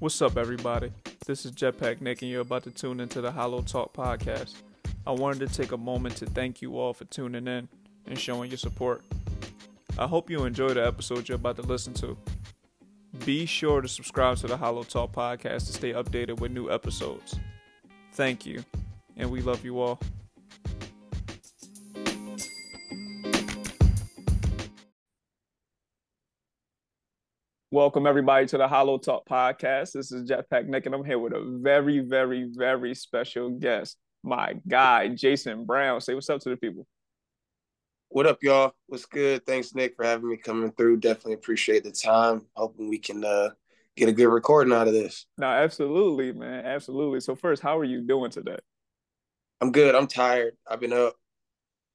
What's up, everybody? This is Jetpack Nick, and you're about to tune into the HolloTalk podcast. I wanted to take a moment to thank you all for tuning in and showing your support. I hope you enjoy the episode you're about to listen to. Be sure to subscribe to the HolloTalk podcast to stay updated with new episodes. Thank you, and we love you all. Welcome everybody to the HolloTalk podcast. This is Jetpack Nick, and I'm here with a very, very, very special guest. My guy, Jason Brown. Say what's up to the people. What up, y'all? What's good? Thanks, Nick, for having me coming through. Definitely appreciate the time. Hoping we can uh, get a good recording out of this. No, absolutely, man. Absolutely. So first, how are you doing today? I'm good. I'm tired. I've been up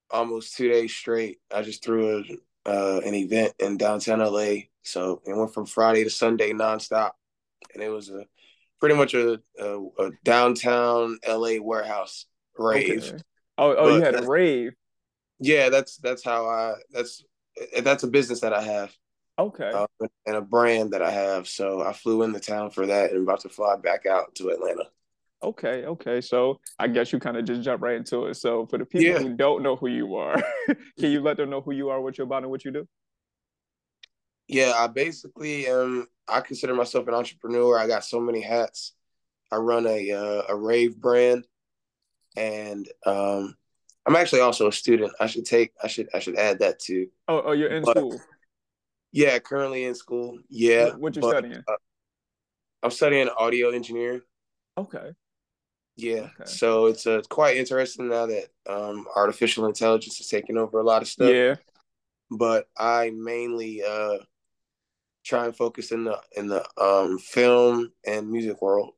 almost two days straight. I just threw a, uh, an event in downtown LA so it went from Friday to Sunday nonstop, and it was a pretty much a, a, a downtown LA warehouse rave. Okay. Oh, oh, but you had a rave. Yeah, that's that's how I that's that's a business that I have. Okay. Uh, and a brand that I have. So I flew into town for that and about to fly back out to Atlanta. Okay, okay. So I guess you kind of just jump right into it. So for the people yeah. who don't know who you are, can you let them know who you are, what you're about, and what you do? Yeah, I basically am. I consider myself an entrepreneur. I got so many hats. I run a uh, a rave brand, and um, I'm actually also a student. I should take. I should. I should add that too. Oh, oh, you're in but, school. Yeah, currently in school. Yeah. What, you studying? Uh, I'm studying audio engineering. Okay. Yeah. Okay. So it's uh, quite interesting now that um, artificial intelligence is taking over a lot of stuff. Yeah. But I mainly uh, try and focus in the in the um, film and music world.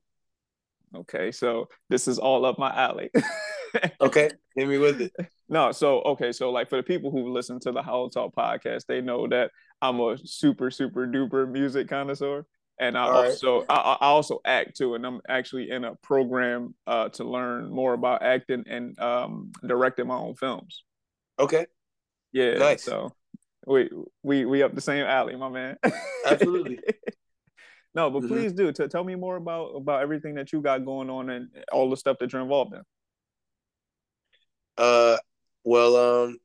Okay, so this is all up my alley. okay, hit me with it. No, so okay, so like for the people who listen to the Hollow Talk podcast, they know that I'm a super super duper music connoisseur, and I all also right. I, I, also act too, and I'm actually in a program uh, to learn more about acting and um, directing my own films. Okay. Yeah. Nice. So we we we up the same alley, my man. Absolutely. no, but mm-hmm. please do t- tell me more about about everything that you got going on and all the stuff that you're involved in. Uh, well, um,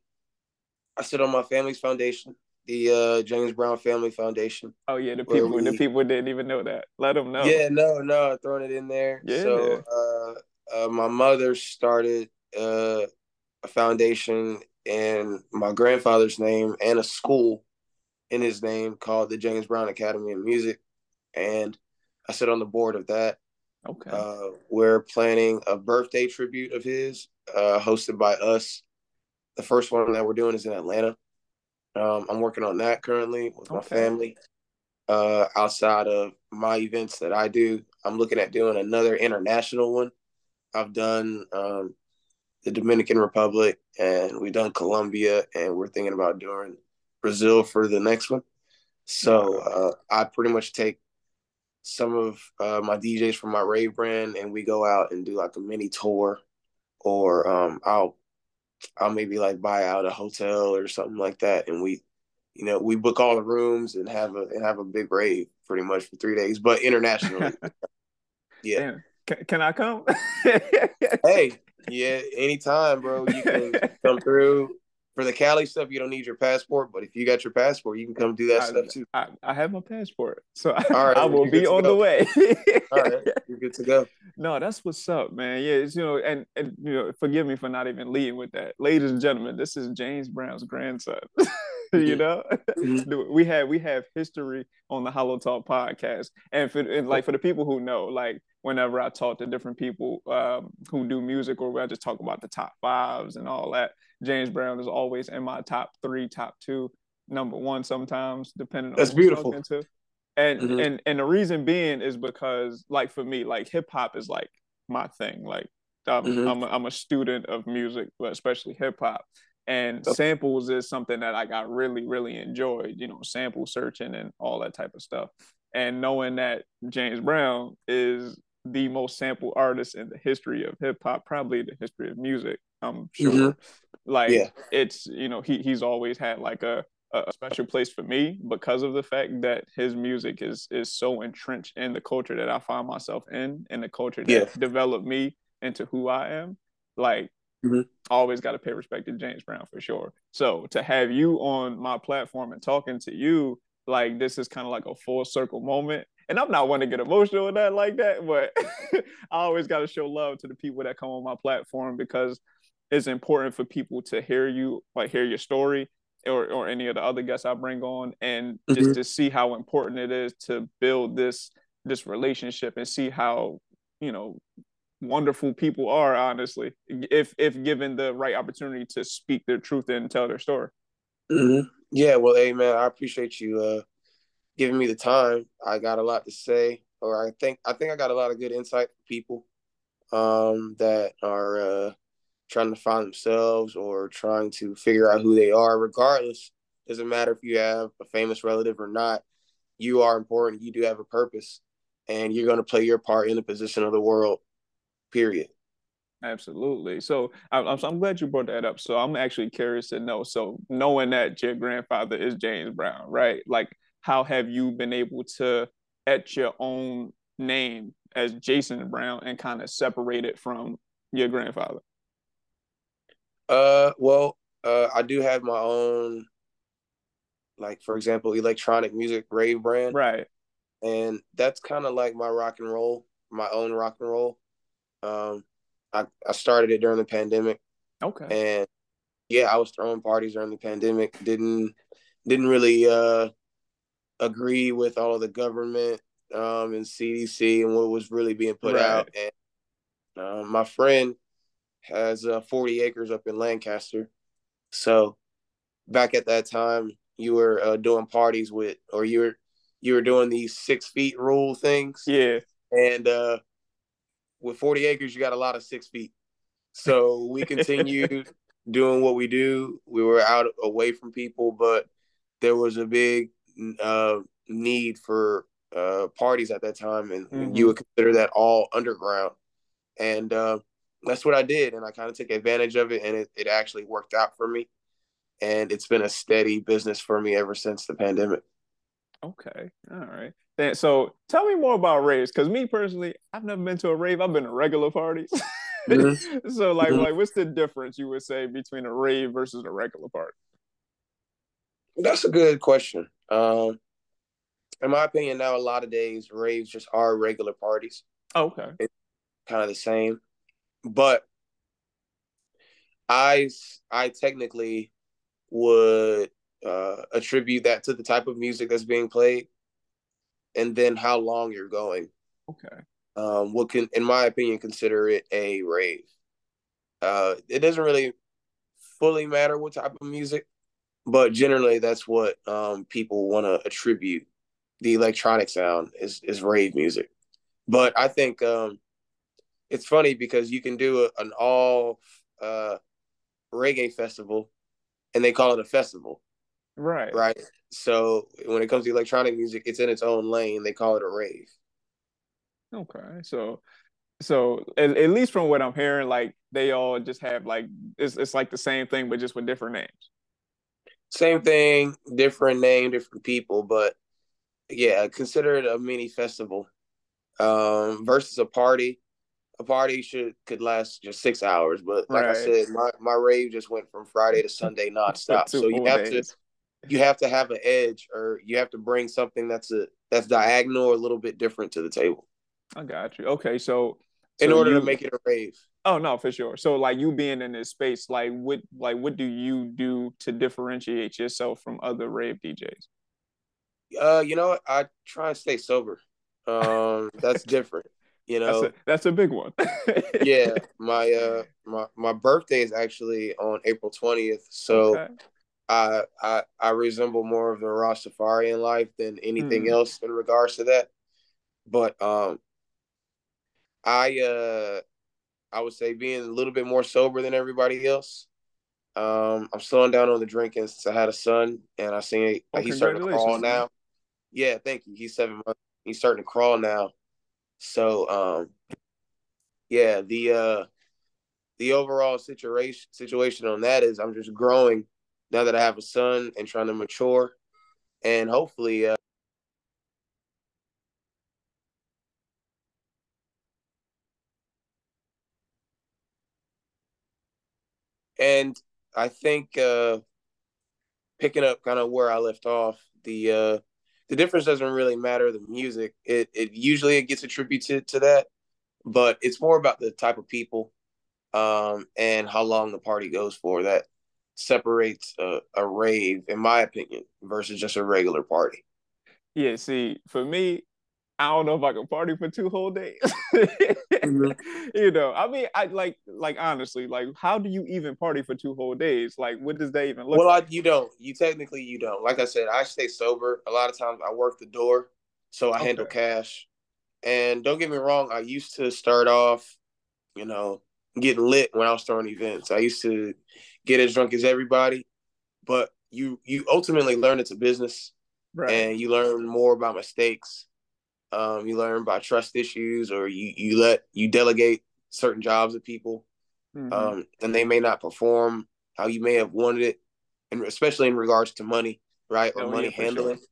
I sit on my family's foundation, the uh, James Brown Family Foundation. Oh yeah, the people we, the people didn't even know that. Let them know. Yeah, no, no, throwing it in there. Yeah. So, uh, uh my mother started uh, a foundation and my grandfather's name and a school in his name called the James Brown Academy of Music. And I sit on the board of that. Okay. Uh, we're planning a birthday tribute of his, uh, hosted by us. The first one that we're doing is in Atlanta. Um, I'm working on that currently with okay. my family. Uh, outside of my events that I do, I'm looking at doing another international one. I've done um, the Dominican Republic, and we've done Colombia, and we're thinking about doing Brazil for the next one. So uh, I pretty much take some of uh, my DJs from my rave brand, and we go out and do like a mini tour, or um, I'll I'll maybe like buy out a hotel or something like that, and we, you know, we book all the rooms and have a and have a big rave pretty much for three days, but internationally. yeah. Can, can I come? hey, yeah, anytime, bro. You can come through. For the Cali stuff, you don't need your passport, but if you got your passport, you can come do that I, stuff too. I, I, have my passport, so I, right, I will be on the way. All right, you're good to go. No, that's what's up, man. Yeah, it's, you know, and and you know, forgive me for not even leading with that, ladies and gentlemen. This is James Brown's grandson. you know, mm-hmm. we have we have history on the HolloTalk podcast, and for and like for the people who know, like whenever I talk to different people um, who do music or I just talk about the top fives and all that, James Brown is always in my top three, top two, number one sometimes, depending on That's beautiful. And mm-hmm. and and the reason being is because like for me, like hip hop is like my thing. Like um, mm-hmm. I'm a, I'm a student of music, but especially hip hop. And samples is something that I got really, really enjoyed, you know, sample searching and all that type of stuff. And knowing that James Brown is the most sample artist in the history of hip hop, probably the history of music. I'm sure. Mm-hmm. Like yeah. it's you know he he's always had like a a special place for me because of the fact that his music is is so entrenched in the culture that I find myself in, and the culture that yeah. developed me into who I am. Like, mm-hmm. always got to pay respect to James Brown for sure. So to have you on my platform and talking to you, like this is kind of like a full circle moment. And I'm not one to get emotional with that like that, but I always got to show love to the people that come on my platform because it's important for people to hear you, like hear your story or, or any of the other guests I bring on and mm-hmm. just to see how important it is to build this this relationship and see how, you know, wonderful people are, honestly, if if given the right opportunity to speak their truth and tell their story. Mm-hmm. Yeah, well, hey man, I appreciate you uh giving me the time. I got a lot to say, or I think I think I got a lot of good insight for people um that are uh trying to find themselves or trying to figure out who they are, regardless. Doesn't matter if you have a famous relative or not. You are important. You do have a purpose, and you're going to play your part in the position of the world. Period. Absolutely. So I'm, I'm glad you brought that up. So I'm actually curious to know. So knowing that your grandfather is James Brown, right? Like, how have you been able to etch your own name as Jason Brown and kind of separate it from your grandfather? Uh, well, uh, I do have my own, like for example, electronic music rave brand, right? And that's kind of like my rock and roll, my own rock and roll. Um, I I started it during the pandemic. Okay. And yeah, I was throwing parties during the pandemic. Didn't didn't really uh agree with all of the government um and CDC and what was really being put right. out. And uh, my friend has uh, 40 acres up in Lancaster. So back at that time, you were uh, doing parties with, or you were you were doing these six feet rule things. Yeah. And uh, with 40 acres, you got a lot of six feet. So we continued doing what we do. We were out away from people, but there was a big uh, need for uh, parties at that time, and mm-hmm. you would consider that all underground. And uh, that's what I did, and I kind of took advantage of it, and it, it actually worked out for me. And it's been a steady business for me ever since the pandemic. Okay, all right. Then, so tell me more about raves, because me personally, I've never been to a rave. I've been to regular parties. Mm-hmm. so, like, mm-hmm. like, what's the difference you would say between a rave versus a regular party? That's a good question. Um, in my opinion, now a lot of days raves just are regular parties. Oh, okay, it's kind of the same but I I technically would uh, attribute that to the type of music that's being played, and then how long you're going. Okay. Um, what can, in my opinion, consider it a rave. Uh, it doesn't really fully matter what type of music, but generally that's what um, people want to attribute the electronic sound is is rave music. But I think um, it's funny because you can do a, an all uh, reggae festival and they call it a festival. Right. Right. So when it comes to electronic music, it's in its own lane. They call it a rave. Okay. So so at, at least from what I'm hearing, like they all just have like it's it's like the same thing but just with different names. Same thing, different name, different people, but yeah, consider it a mini festival. Um versus a party a party should could last just six hours, but like right. I said, my, my rave just went from Friday to Sunday nonstop. so you have days. to you have to have an edge, or you have to bring something that's a that's diagonal or a little bit different to the table. I got you. Okay, so, so in order you, to make it a rave. Oh no, for sure. So like you being in this space, like what like what do you do to differentiate yourself from other rave DJs? Uh, you know, I try and stay sober. Um, that's different. You know, that's a, that's a big one. yeah, my uh my my birthday is actually on April twentieth, so okay. I I I resemble more of the Rastafarian life than anything mm. else in regards to that. But um, I uh I would say being a little bit more sober than everybody else. Um, I'm slowing down on the drinking since I had a son, and I seen oh, he's starting to crawl now. Yeah, thank you. He's seven months. He's starting to crawl now so um yeah, the uh the overall situation situation on that is I'm just growing now that I have a son and trying to mature, and hopefully. Uh, and I think uh, picking up kind of where I left off, the uh, the difference doesn't really matter the music. It it usually it gets attributed to that, but it's more about the type of people um, and how long the party goes for that separates a, a rave, in my opinion, versus just a regular party. Yeah, see, for me, I don't know if I can party for two whole days. mm-hmm. You know, I mean, I like, like honestly, like, how do you even party for two whole days? Like, what does that even look? Well, like? I, you don't. You technically you don't. Like I said, I stay sober. A lot of times, I work the door, so I okay. handle cash. And don't get me wrong, I used to start off, you know, getting lit when I was throwing events. I used to get as drunk as everybody, but you you ultimately learn it's a business, right. and you learn more about mistakes. Um, you learn about trust issues, or you you let you delegate certain jobs to people, mm-hmm. um, and they may not perform how you may have wanted it, and especially in regards to money, right, or oh, money yeah, handling. Sure.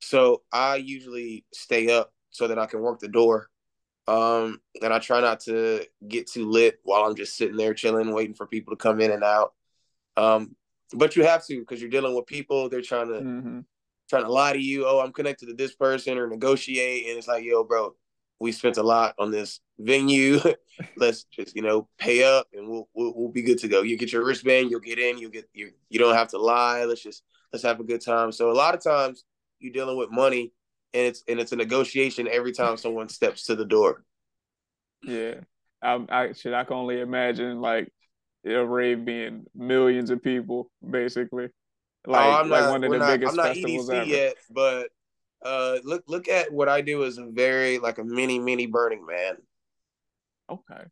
So I usually stay up so that I can work the door um, and I try not to get too lit while I'm just sitting there chilling, waiting for people to come in and out. Um, but you have to because you're dealing with people. They're trying to mm-hmm. trying to lie to you. Oh, I'm connected to this person or negotiate, and it's like, yo, bro, we spent a lot on this venue. Let's just you know pay up, and we'll, we'll we'll be good to go. You get your wristband, you'll get in. You get you you don't have to lie. Let's just let's have a good time. So a lot of times you're dealing with money and it's and it's a negotiation every time someone steps to the door. Yeah, I, I should I can only imagine like a rave being millions of people, basically. Like, oh, I'm like not, one of the not, biggest I'm not festivals EDC ever. yet, but uh, look look at what I do as a very like a mini mini Burning Man. Okay.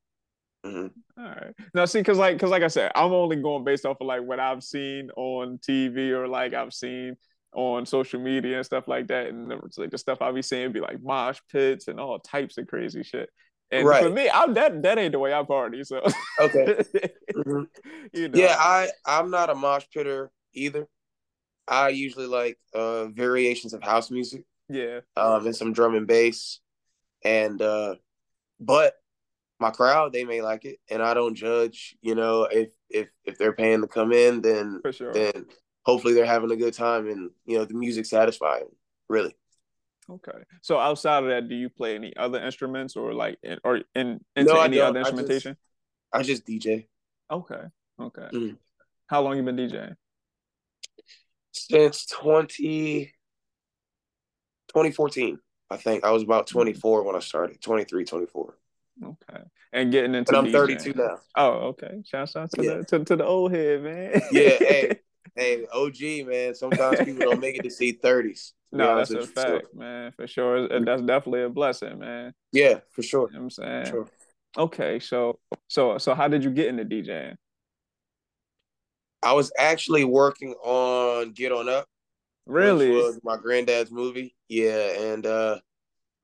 Mm-hmm. All right. Now, see, because like, because like I said, I'm only going based off of like what I've seen on TV or like I've seen on social media and stuff like that. And the, like the stuff I be seeing be like mosh pits and all types of crazy shit. And right. for me, I'm that that ain't the way I party. So okay. Mm-hmm. you know. Yeah, I I'm not a mosh pitter either. I usually like uh variations of house music. Yeah. Um and some drum and bass. And uh but my crowd they may like it and I don't judge, you know, if if if they're paying to come in then for sure. then hopefully they're having a good time and you know the music's satisfying really okay so outside of that do you play any other instruments or like or in into no, any other instrumentation I just, I just dj okay okay mm. how long you been djing since 20 2014 i think i was about mm-hmm. 24 when i started 23 24 Okay. And getting into and I'm DJing. 32 now. Oh, okay. Shout out to yeah. the to, to the old head, man. yeah, hey, hey, OG man. Sometimes people don't make it to see thirties. No, that's a fact, man, for sure. And that's definitely a blessing, man. Yeah, for sure. You know I'm saying. Sure. Okay, so so so how did you get into DJing? I was actually working on Get On Up. Really? was my granddad's movie. Yeah, and uh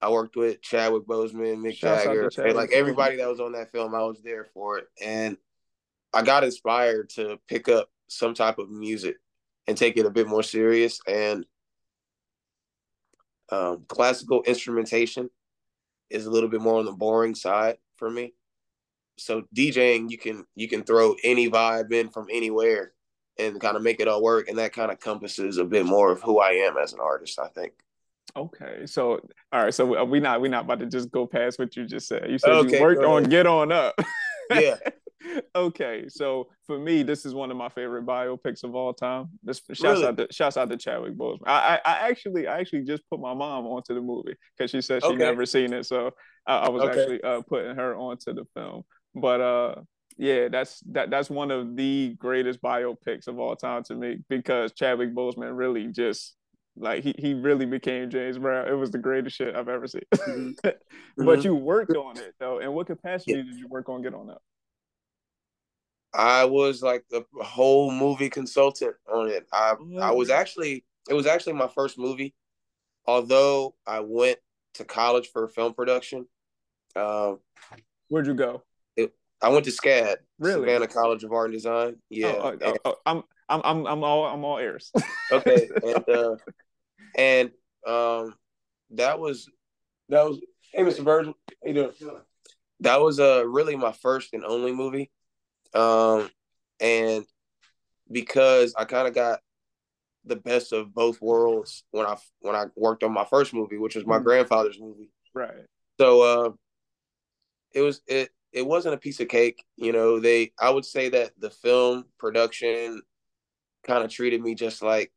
I worked with Chadwick Boseman, Mick Shouts Jagger, and like everybody that was on that film, I was there for it. And I got inspired to pick up some type of music and take it a bit more serious. And um, classical instrumentation is a little bit more on the boring side for me. So DJing, you can you can throw any vibe in from anywhere and kind of make it all work, and that kind of compasses a bit more of who I am as an artist. I think. Okay, so all right, so we're not we're not about to just go past what you just said. You said okay, you worked on Get On Up. yeah, okay, so for me, this is one of my favorite biopics of all time. This shouts really? out to shouts out to Chadwick Boseman. I, I, I actually I actually just put my mom onto the movie because she said she okay. never seen it, so I, I was okay. actually uh, putting her onto the film. But uh, yeah, that's that that's one of the greatest biopics of all time to me because Chadwick Boseman really just like he, he really became James Brown. It was the greatest shit I've ever seen. Mm-hmm. but mm-hmm. you worked on it though. In what capacity yeah. did you work on Get On Up? I was like the whole movie consultant on it. I I was actually it was actually my first movie, although I went to college for film production. Um, Where'd you go? It, I went to SCAD, really? Savannah College of Art and Design. Yeah, oh, oh, oh, I'm I'm I'm I'm all I'm all ears. okay, and uh, and um, that was that was hey Mr. Virgil, how you doing? That was uh really my first and only movie, um, and because I kind of got the best of both worlds when I when I worked on my first movie, which was my mm grandfather's movie. Right. So uh, it was it it wasn't a piece of cake. You know, they I would say that the film production kind of treated me just like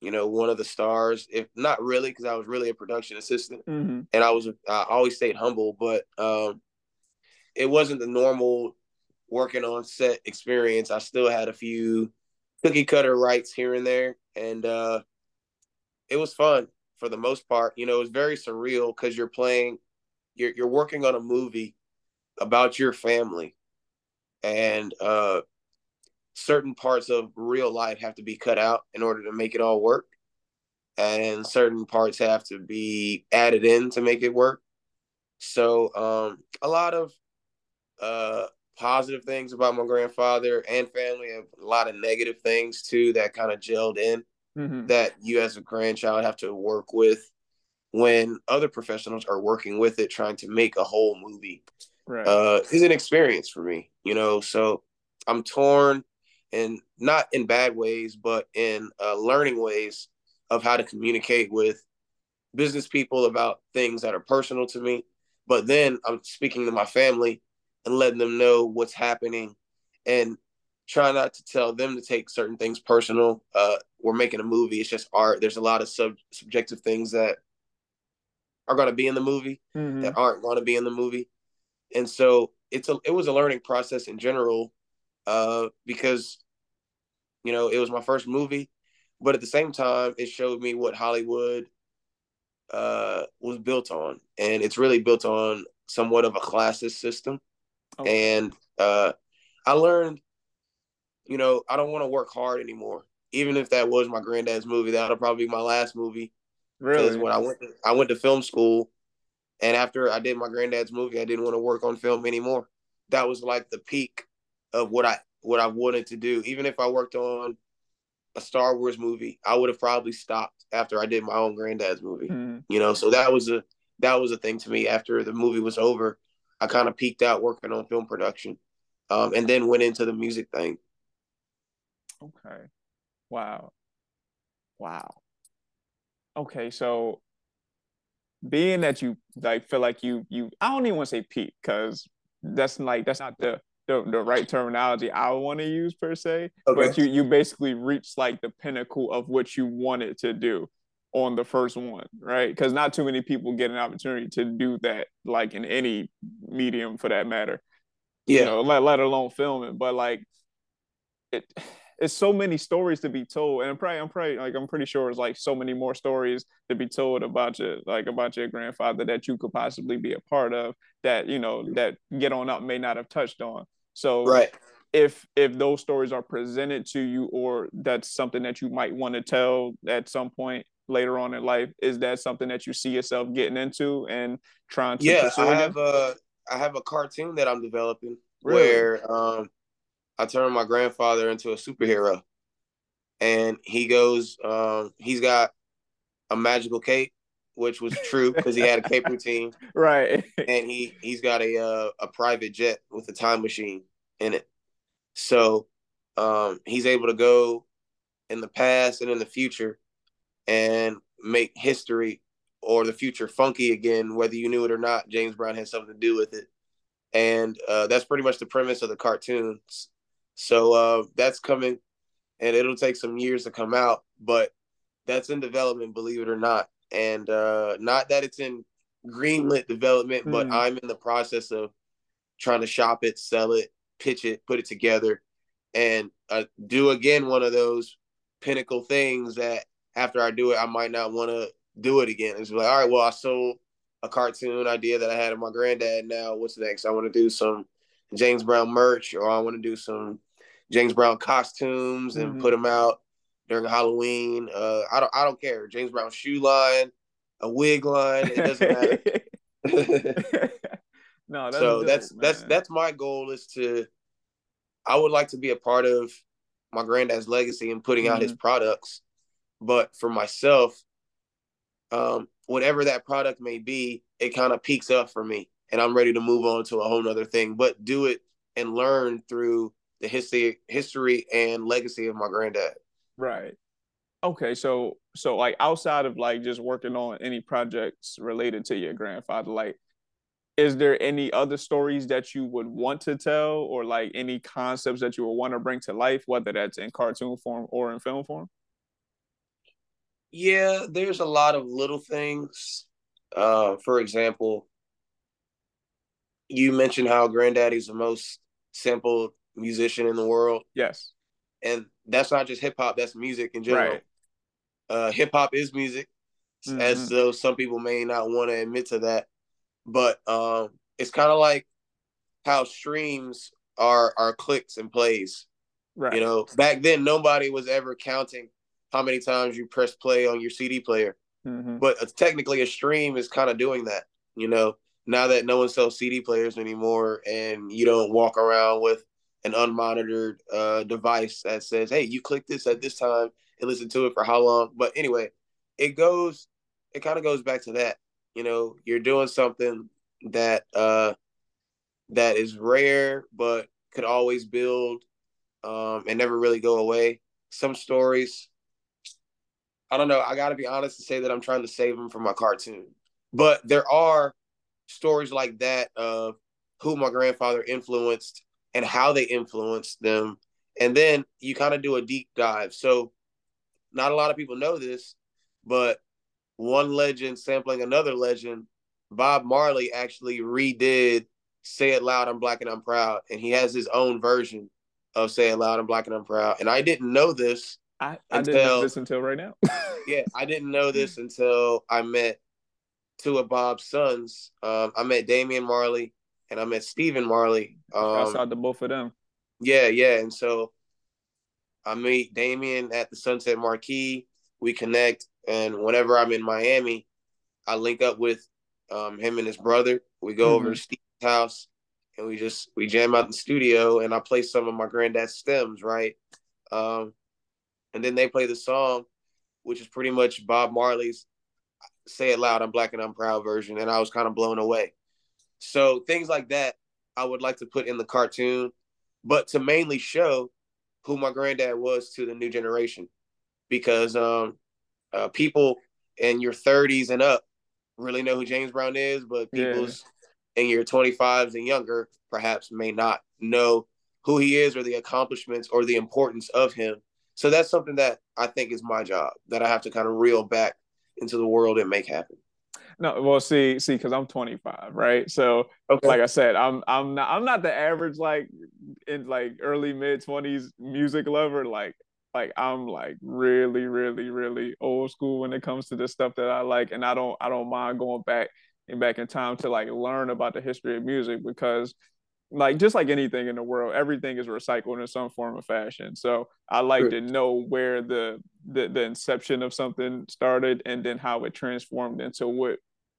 you know one of the stars if not really because i was really a production assistant mm-hmm. and i was i always stayed humble but um it wasn't the normal working on set experience. I still had a few cookie cutter rights here and there and uh it was fun for the most part. You know it was very surreal because you're playing you're, you're working on a movie about your family and uh certain parts of real life have to be cut out in order to make it all work and certain parts have to be added in to make it work. So um a lot of uh positive things about my grandfather and family and a lot of negative things too that kind of gelled in mm-hmm. that you as a grandchild have to work with when other professionals are working with it trying to make a whole movie right. uh is an experience for me you know so i'm torn and not in bad ways, but in uh, learning ways of how to communicate with business people about things that are personal to me. But then I'm speaking to my family and letting them know what's happening and try not to tell them to take certain things personal. Uh, we're making a movie. It's just art. There's a lot of sub- subjective things that are going to be in the movie mm-hmm. that aren't going to be in the movie. And so it's a, it was a learning process in general uh, because you know, it was my first movie, but at the same time, it showed me what Hollywood uh, was built on, and it's really built on somewhat of a classist system. Okay. And uh, I learned, you know, I don't want to work hard anymore. Even if that was my granddad's movie, that'll probably be my last movie. Really? When I went, to, I went to film school, and after I did my granddad's movie, I didn't want to work on film anymore. That was like the peak of what I what I wanted to do. Even if I worked on a Star Wars movie, I would have probably stopped after I did my own granddad's movie. mm You know, so that was a that was a thing to me. After the movie was over, I kind of peaked out working on film production, um, and then went into the music thing. Okay, wow, wow. Okay, so being that you like feel like you you I don't even want to say peak because that's like that's not the the, the right terminology I want to use per se, okay. but you you basically reached like the pinnacle of what you wanted to do on the first one, right? Because not too many people get an opportunity to do that, like in any medium for that matter. Yeah. You know, let, let alone filming. But like it it's so many stories to be told. And I'm probably I'm probably like I'm pretty sure it's like so many more stories to be told about your like about your grandfather that you could possibly be a part of that, you know, that Get On Up may not have touched on. So right. if if those stories are presented to you or that's something that you might want to tell at some point later on in life, is that something that you see yourself getting into and trying to Yeah, I have a I have a cartoon that I'm developing really? where um I turned my grandfather into a superhero. And he goes, um, he's got a magical cape, which was true because he had a cape routine. Right. And he he's got a uh, a private jet with a time machine in it. So um, he's able to go in the past and in the future and make history or the future funky again, whether you knew it or not. James Brown had something to do with it. And uh, that's pretty much the premise of the cartoons. So uh, that's coming, and it'll take some years to come out, but that's in development, believe it or not. And uh, not that it's in greenlit development, but mm. I'm in the process of trying to shop it, sell it, pitch it, put it together, and uh, do again one of those pinnacle things that after I do it, I might not want to do it again. It's like, all right, well, I sold a cartoon idea that I had of my granddad. Now, what's next? I want to do some James Brown merch, or I want to do some James Brown costumes and mm-hmm. put them out during Halloween. Uh, I don't I don't care. James Brown shoe line, a wig line, it doesn't matter. no, that's so dope, that's man. that's that's my goal is to. I would like to be a part of my granddad's legacy and putting mm-hmm. out his mm-hmm. products. But for myself, um, whatever that product may be, it kind of peaks up for me and I'm ready to move on to a whole nother thing, but do it and learn through the history history and legacy of my granddad. Right. Okay, so so like outside of like just working on any projects related to your grandfather, like is there any other stories that you would want to tell or like any concepts that you would want to bring to life, whether that's in cartoon form or in film form? Yeah, there's a lot of little things. Uh, for example, you mentioned how Granddaddy's the most simple musician in the world. Yes. And that's not just hip hop, that's music in general. Right. Uh, hip hop is music, mm-hmm. as though some people may not want to admit to that. But um, it's kind of like how streams are are clicks and plays. Right. You know, back then nobody was ever counting how many times you press play on your CD player. Mm-hmm. But uh, technically, a stream is kind of doing that. You know, now that no one sells CD players anymore, and you don't walk around with an unmonitored uh, device that says, "Hey, you click this at this time and listen to it for how long." But anyway, it goes. It kind of goes back to that. You know, you're doing something that uh, that is rare, but could always build um, and never really go away. Some stories I don't know. I got to be honest and say that I'm trying to save them from my cartoon. But there are stories like that of who my grandfather influenced and how they influenced them. And then you kind of do a deep dive. So, not a lot of people know this, but one legend sampling another legend, Bob Marley actually redid Say It Loud, I'm Black and I'm Proud. And he has his own version of Say It Loud, I'm Black and I'm Proud. And I didn't know this I, I until, didn't know this until right now. yeah, I didn't know this until I met two of Bob's sons. Um, I met Damian Marley and I met Stephen Marley. Um, Outside the both of them. Yeah, yeah. And so I meet Damian at the Sunset Marquis. We connect, and whenever I'm in Miami, I link up with um, him and his brother. We go mm-hmm. over to Steve's house, and we just we jam out in the studio, and I play some of my granddad's stems, right? Um, and then they play the song, which is pretty much Bob Marley's "Say It Loud, I'm Black and I'm Proud" version, and I was kind of blown away. So things like that, I would like to put in the cartoon, but to mainly show who my granddad was to the new generation, because um, uh, people in your 30s and up really know who James Brown is, but people's yeah. in your 25s and younger perhaps may not know who he is or the accomplishments or the importance of him so that's something that I think is my job that I have to kind of reel back into the world and make happen. No, well, see, see, because I'm 25, right? So, okay. like I said, I'm I'm not I'm not the average like in like early mid 20s music lover. Like, like I'm like really, really, really old school when it comes to the stuff that I like, and I don't I don't mind going back and back in time to like learn about the history of music because like just like anything in the world, everything is recycled in some form of fashion. So I like to know where the, the the inception of something started and then how it transformed into what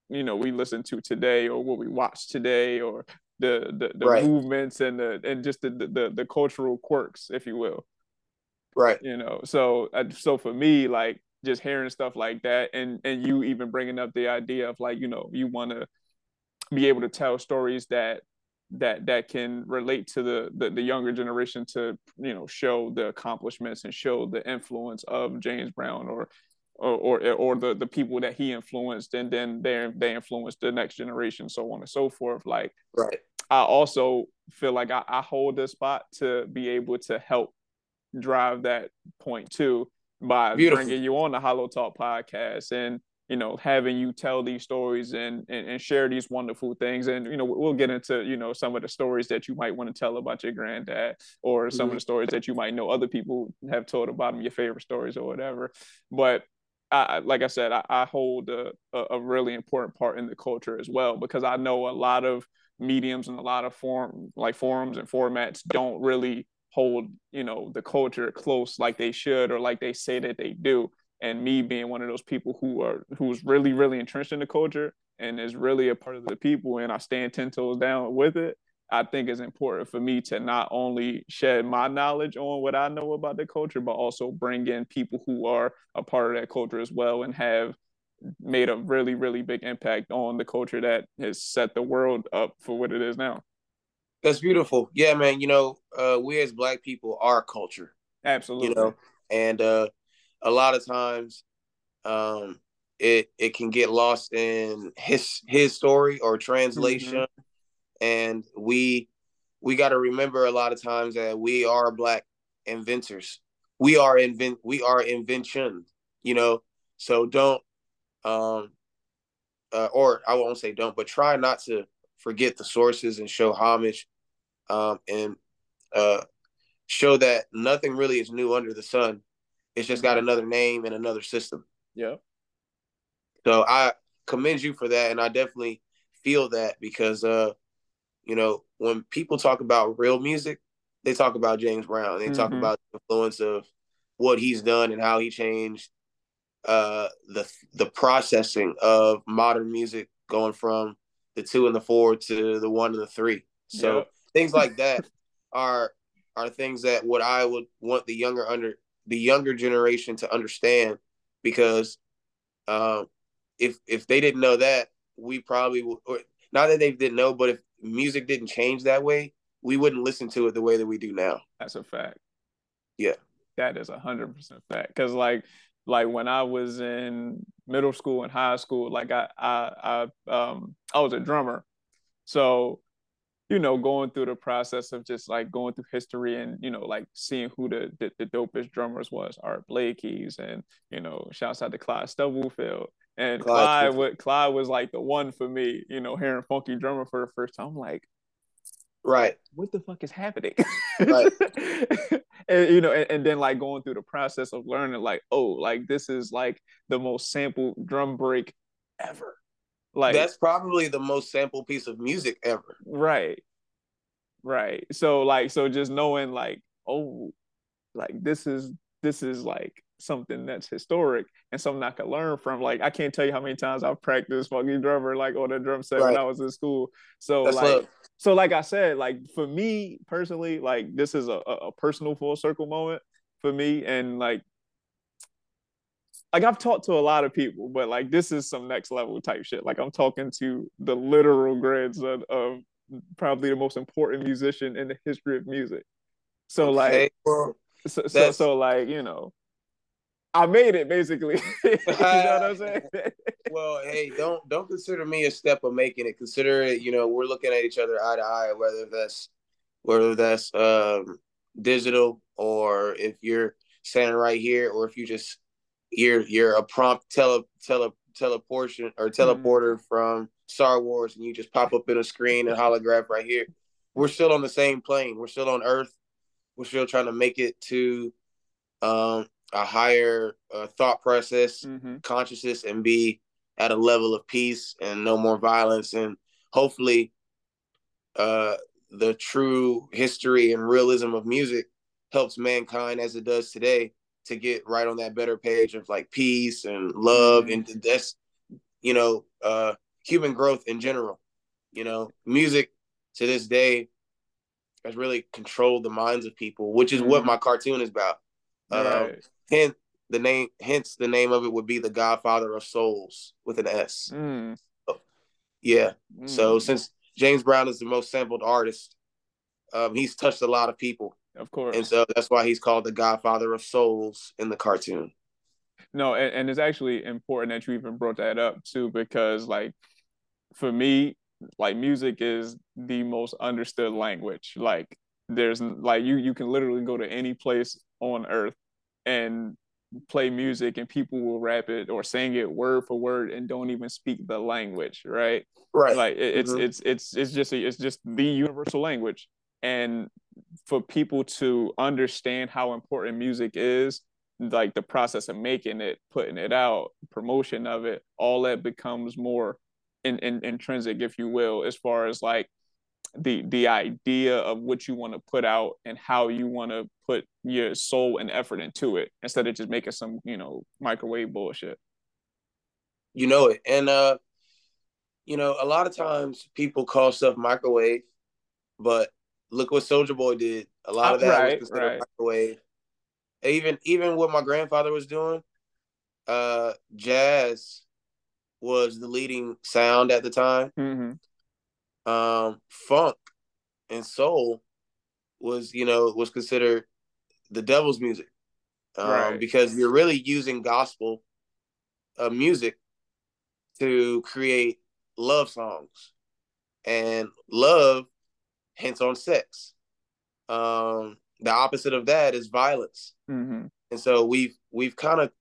you know we listen to today or what we watch today or the the, the right. movements and the and just the, the the cultural quirks, if you will. Right. You know, so uh, so for me, like just hearing stuff like that, and and you even bringing up the idea of like you know you want to be able to tell stories that that that can relate to the, the, the younger generation to you know show the accomplishments and show the influence of James Brown or or or, or the the people that he influenced and then they they influenced the next generation so on and so forth like right I also feel like I, I hold this spot to be able to help drive that point too by Beautiful. bringing you on the HolloTalk podcast and you know having you tell these stories and, and, and share these wonderful things. And you know we'll get into you know some of the stories that you might want to tell about your granddad or some mm-hmm. of the stories that you might know other people have told about them your favorite stories or whatever. But I, like I said, I, I hold a, a really important part in the culture as well because I know a lot of mediums and a lot of form like forums and formats don't really hold you know the culture close like they should or like they say that they do and me being one of those people who are who's really really entrenched in the culture and is really a part of the people and I stand ten toes down with it. I think it's important for me to not only shed my knowledge on what I know about the culture, but also bring in people who are a part of that culture as well and have made a really, really big impact on the culture that has set the world up for what it is now. That's beautiful. Yeah, man. You know, uh, we as black people are culture. Absolutely. You know, and uh, a lot of times, um, it it can get lost in his his story or translation, mm-hmm. and we we got to remember a lot of times that we are black inventors. We are invent we are invention. You know, so don't um, uh, or I won't say don't, but try not to forget the sources and show homage, um, and uh, show that nothing really is new under the sun. It's just got another name and another system. Yeah. So I commend you for that, and I definitely feel that because, uh, you know, when people talk about real music, they talk about James Brown. They mm-hmm. talk about the influence of what he's done and how he changed uh, the the processing of modern music going from the two and the four to the one and the three. So yep. things like that are are things that what I would want the younger under the younger generation to understand because um, if if they didn't know that, we probably would. Or, not that they didn't know, but if music didn't change that way, we wouldn't listen to it the way that we do now. That's a fact. Yeah, that is a hundred percent fact. Because like like when I was in middle school and high school, like I I I um I was a drummer. So, you know, going through the process of just like going through history and, you know, like seeing who the the, the dopest drummers was, Art Blakey's and, you know, shouts out to Clyde Stubblefield. And Clyde, Clyde, Clyde was like the one for me, you know, hearing funky drummer for the first time. I'm like, right what the fuck is happening right. and you know and, and, then like going through the process of learning like oh like this is like the most sampled drum break ever like that's probably the most sampled piece of music ever right right so like so just knowing like oh like this is this is like something that's historic and something I could learn from. Like I can't tell you how many times I've practiced funky drummer like on the drum set right. when I was in school. So that's like love. so like I said, like for me personally, like this is a, a personal full circle moment for me. And like like I've talked to a lot of people, but like this is some next level type shit. Like I'm talking to the literal grandson of probably the most important musician in the history of music. So okay. like so, so, so like you know I made it basically. you know what I'm saying? well, hey, don't don't consider me a step of making it. Consider it, you know, we're looking at each other eye to eye, whether that's whether that's um, digital or if you're standing right here, or if you just you're you're a prompt tele tele teleportation or mm-hmm. teleporter mm-hmm. from Star Wars, and you just pop up in a screen and holograph right here. We're still on the same plane. We're still on Earth. We're still trying to make it to um, a higher uh, thought process, mm-hmm. consciousness, and be at a level of peace and no more violence. And hopefully, uh, the true history and realism of music helps mankind as it does today to get right on that better page of like peace and love mm-hmm. and that's you know uh human growth in general you know music to this day has really controlled the minds of people which is mm-hmm. what my cartoon is about um. Hence the name, hence the name of it would be the Godfather of Souls with an S. Mm. So, yeah. Mm. So since James Brown is the most sampled artist, um, he's touched a lot of people. Of course. And so that's why he's called the Godfather of Souls in the cartoon. No, and, and it's actually important that you even brought that up too, because like for me, like music is the most understood language. Like there's like you you can literally go to any place on earth and play music and people will rap it or sing it word for word and don't even speak the language right right like it, it's mm-hmm. it's it's it's just a, it's just the universal language and for people to understand how important music is like the process of making it putting it out promotion of it all that becomes more in, in, intrinsic if you will as far as like the the idea of what you want to put out and how you want to put your soul and effort into it instead of just making some you know microwave bullshit. You know it and uh you know a lot of times people call stuff microwave but look what Soulja Boy did. A lot of that right, was considered right. microwave. Even even what my grandfather was doing, uh, jazz was the leading sound at the time. Mm-hmm. Um, funk and soul was you know was considered the devil's music um, right. because you're really using gospel uh, music to create love songs and love hints on sex um, the opposite of that is violence mm-hmm. and so we've we've kind of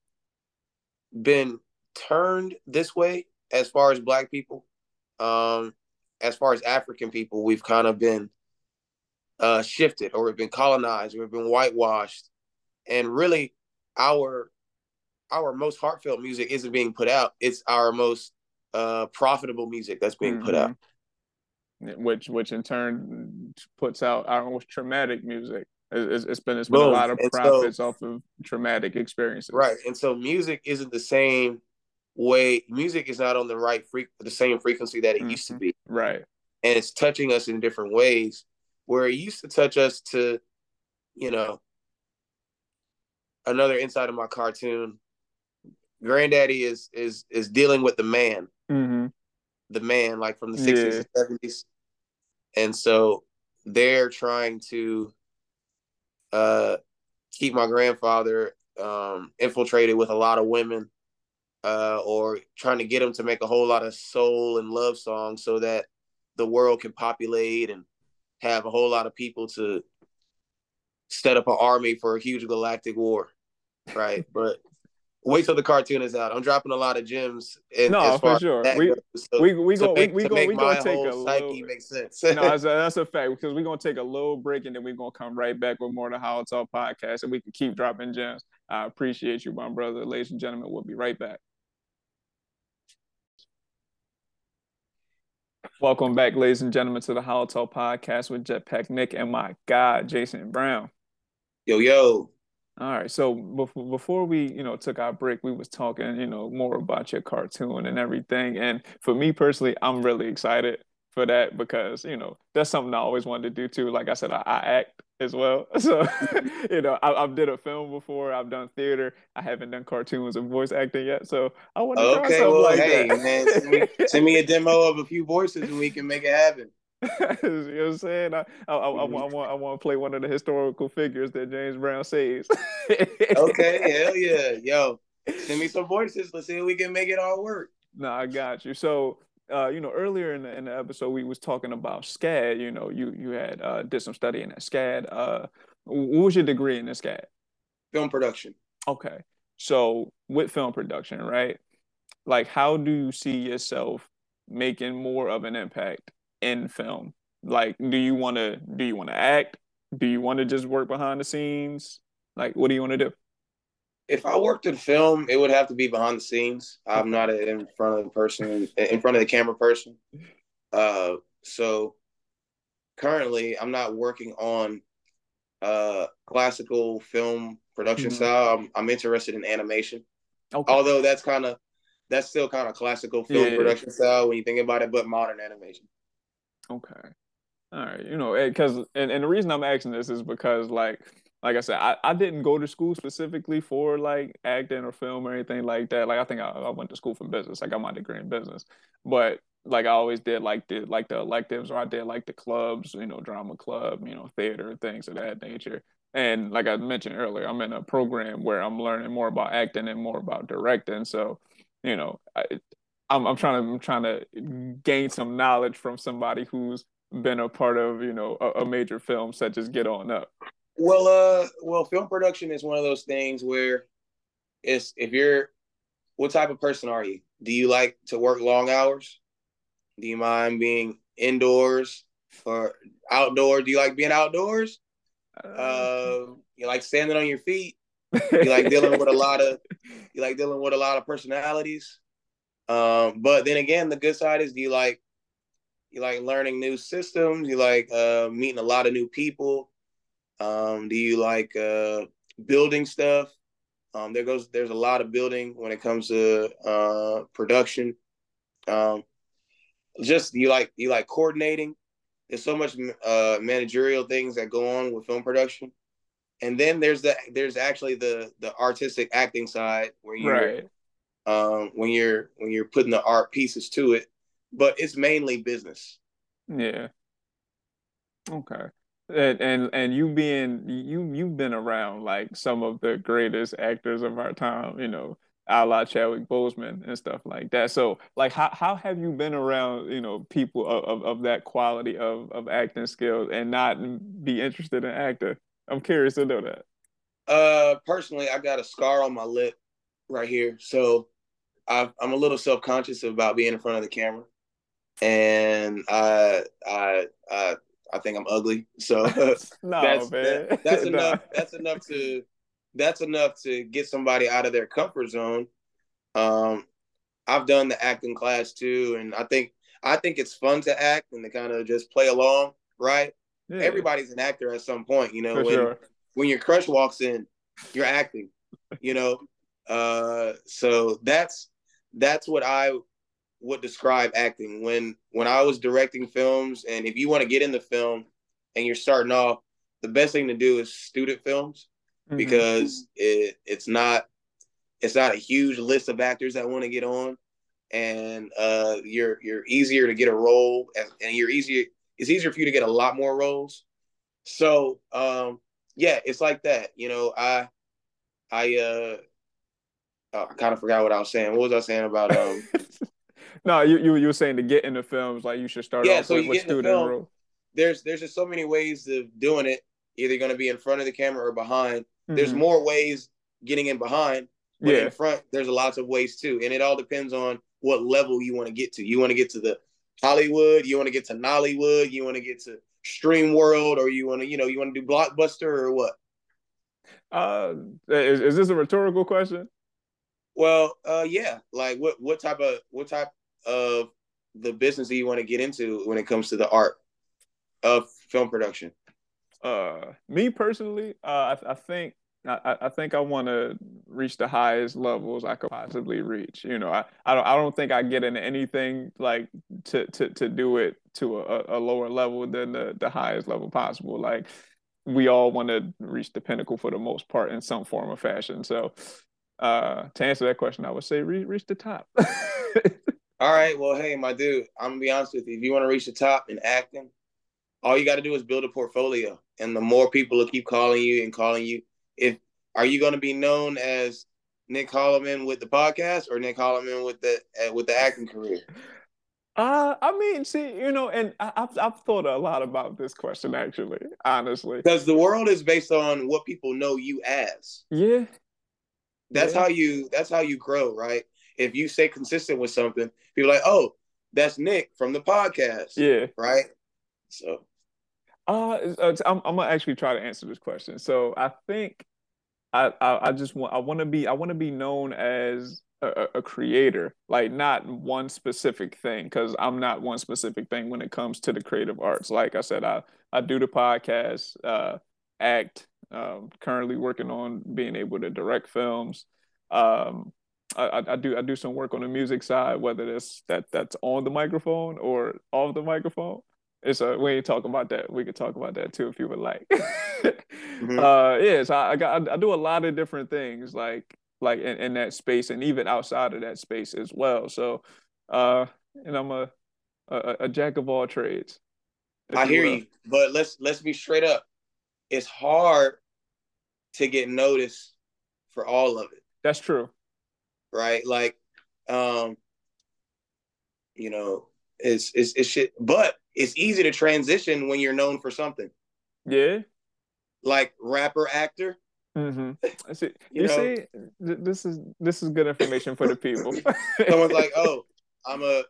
been turned this way as far as black people um, as far as african people we've kind of been uh, shifted or we've been colonized or we've been whitewashed and really our our most heartfelt music isn't being put out it's our most uh, profitable music that's being mm-hmm. put out. Which which in turn puts out our most traumatic music it's, it's been it's been Boom. a lot of profits so, off of traumatic experiences right and so music isn't the same way music is not on the right freak the same frequency that it mm-hmm. used to be right and it's touching us in different ways where it used to touch us to, you know, another inside of my cartoon. Granddaddy is is is dealing with the man, mm-hmm. the man like from the sixties yeah. and seventies, and so they're trying to uh, keep my grandfather um, infiltrated with a lot of women, uh, or trying to get him to make a whole lot of soul and love songs so that the world can populate and have a whole lot of people to set up an army for a huge galactic war, right? but wait till the cartoon is out. I'm dropping a lot of gems. In, no, for sure. We, goes, so we we go we, we go we gonna take a little, make sense. no, that's a, that's a fact because we're gonna take a little break and then we're gonna come right back with more of the HolloTalk podcast and we can keep dropping gems. I appreciate you, my brother. Ladies and gentlemen, we'll be right back. Welcome back, ladies and gentlemen, to the HolloTalk podcast with Jetpack Nick and my God, Jason Brown. Yo, yo. All right. So before before we, you know, took our break, we was talking, you know, more about your cartoon and everything. And for me personally, I'm really excited for that because you know that's something I always wanted to do too. Like I said, I, I act as well, so you know I, have did a film before. I've done theater. I haven't done cartoons or voice acting yet, so I want to okay, try something well, like hey, that. man, send me, send me, a demo of a few voices and we can make it happen. you know what I'm saying? I, I, I, I, want I want to play one of the historical figures that James Brown saves. okay, hell yeah, yo, send me some voices. Let's see if we can make it all work. No, I got you. So uh, you know, earlier in the, in the episode, we was talking about SCAD. You know, you you had uh, did some study in that SCAD. Uh, what was your degree in the SCAD? Film production. Okay, so with film production, right? Like, how do you see yourself making more of an impact in film? Like, do you want to do you want to act? Do you want to just work behind the scenes? Like, what do you want to do? if I worked in film, it would have to be behind the scenes. I'm not in front of the person, in front of the camera person. Uh, so currently, I'm not working on uh, classical film production mm-hmm. style. I'm, I'm, interested in animation. Okay. Although that's kind of that's still kind of classical film yeah, production yeah. style when you think about it, but modern animation. Okay. All right. You know, because and, and the reason I'm asking this is because like like I said, I, I didn't go to school specifically for like acting or film or anything like that. Like I think I, I went to school for business. I got my degree in business, but like I always did like the like the electives or I did like the clubs, you know, drama club, you know, theater, things of that nature. And like I mentioned earlier, I'm in a program where I'm learning more about acting and more about directing. So, you know, I, I'm I'm trying to I'm trying to gain some knowledge from somebody who's been a part of you know a, a major film such as Get On Up. Well, uh, well, film production is one of those things where it's if you're what type of person are you? Do you like to work long hours? Do you mind being indoors or outdoor? Do you like being outdoors? Uh, uh you like standing on your feet? You like dealing with a lot of you like dealing with a lot of personalities. Um, but then again, the good side is you like you like learning new systems, you like uh meeting a lot of new people um, do you like uh, building stuff? Um, there goes there's a lot of building when it comes to uh, production. Um, just you like you like coordinating. there's so much uh, managerial things that go on with film production, and then there's the there's actually the the artistic acting side where you're right. Um, when you're when you're putting the art pieces to it, but it's mainly business. Yeah. Okay. And, and and you being you you've been around like some of the greatest actors of our time, you know, a la Chadwick Boseman and stuff like that. So like how how have you been around, you know, people of, of, of that quality of, of acting skills and not be interested in actor? I'm curious to know that. Uh personally I got a scar on my lip right here. So i am a little self-conscious about being in front of the camera. And I I I I think I'm ugly. So no, that's that, that's enough that's enough to that's enough to get somebody out of their comfort zone. Um, I've done the acting class too, and I think I think it's fun to act and to kind of just play along, right? Yeah. Everybody's an actor at some point, you know. For when sure. when your crush walks in, you're acting, you know. Uh, so that's that's what I would describe acting. When when I was directing films, and if you want to get into film and you're starting off, the best thing to do is student films mm-hmm. because it it's not it's not a huge list of actors that want to get on, and uh, you're you're easier to get a role, and, you're easier. It's easier for you to get a lot more roles. So um, yeah, it's like that. You know, I I uh I kind of forgot what I was saying. What was I saying about um? no, you, you you were saying to get into films, like you should start yeah, off so with, with student film, role. There's there's just so many ways of doing it. Either going to be in front of the camera or behind. Mm-hmm. There's more ways getting in behind, but yeah. in front, there's lots of ways too. And it all depends on what level you want to get to. You want to get to the Hollywood, you want to get to Nollywood, you want to get to Stream World, or you want to, you know, you want to do Blockbuster or what? Uh, is, is this a rhetorical question? Well, uh, yeah. Like, what what type of what type of the business do you want to get into when it comes to the art of film production? Uh, me personally, uh, I, I think I, I think I want to reach the highest levels I could possibly reach. You know, I, I don't I don't think I get into anything like to to to do it to a, a lower level than the the highest level possible. Like we all want to reach the pinnacle for the most part in some form or fashion. So uh, to answer that question, I would say re- reach the top. all right. Well, hey, my dude, I'm gonna be honest with you. If you want to reach the top in acting, all you got to do is build a portfolio, and the more people will keep calling you and calling you. If are you going to be known as Nick Holloman with the podcast or Nick Holloman with the uh, with the acting career? Uh, I mean, see, you know, and I, have I've thought a lot about this question actually, honestly, because the world is based on what people know you as. Yeah, that's yeah. how you that's how you grow, right? If you stay consistent with something, people like, oh, that's Nick from the podcast. Yeah, right. So uh, I'm, I'm gonna actually try to answer this question. So I think I, I, I just want I want to be I want to be known as a, a, creator, like not one specific thing, because I'm not one specific thing when it comes to the creative arts. Like I said, I I do the podcast, uh, act. Um, currently working on being able to direct films. Um, I, I, do I do some work on the music side, whether that's that that's on the microphone or off the microphone it's a we ain't talking about that. We could talk about that too if you would like. mm-hmm. Uh, yeah, so I, I got I, do a lot of different things like like in, in, that space and even outside of that space as well. So, uh, and I'm a a, a jack of all trades. I hear will. you, but let's let's be straight up. It's hard to get noticed for all of it. That's true. Right? Like, um, you know, it's it's it's shit. But it's easy to transition when you're known for something. Yeah. Like rapper, actor. Mm-hmm. See, you, you know, see, this is this is good information for the people. someone's like, "Oh, I'm a,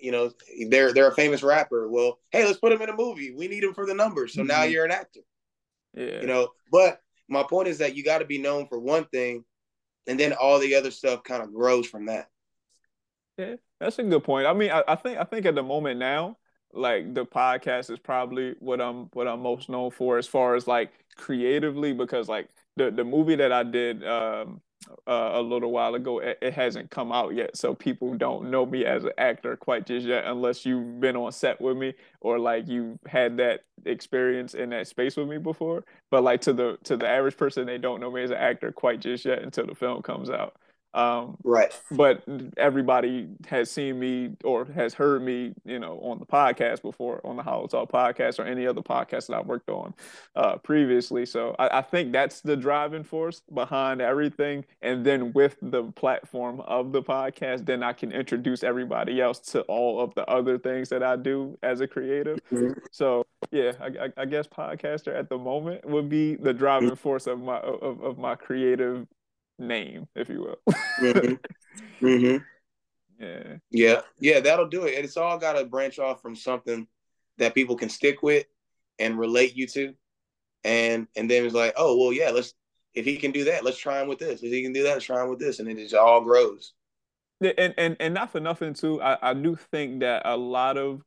you know, they're they're a famous rapper. Well, hey, let's put him in a movie. We need him for the numbers. So mm-hmm. now you're an actor. Yeah, you know. But my point is that you got to be known for one thing, and then all the other stuff kind of grows from that. Yeah, that's a good point. I mean, I, I think I think at the moment now, like the podcast is probably what I'm what I'm most known for as far as like creatively because like the the movie that I did um uh, a little while ago. It, it, hasn't come out yet, so people don't know me as an actor quite just yet, unless you've been on set with me or like you've had that experience in that space with me before. But like to the to the average person, they don't know me as an actor quite just yet until the film comes out. Um, right. But everybody has seen me or has heard me, you know, on the podcast before, on the HolloTalk podcast or any other podcast that I've worked on uh, previously. So I, I, think that's the driving force behind everything. And then with the platform of the podcast, then I can introduce everybody else to all of the other things that I do as a creative. Mm-hmm. So yeah, I, I, guess podcaster at the moment would be the driving force of my of, of my creative name, if you will. mm-hmm. Mm-hmm. Yeah. Yeah. Yeah, that'll do it. And it's all got to branch off from something that people can stick with and relate you to. And and then it's like, oh well, yeah, let's if he can do that, let's try him with this. If he can do that, let's try him with this. And it just all grows. Yeah, and, and and not for nothing too, I, I do think that a lot of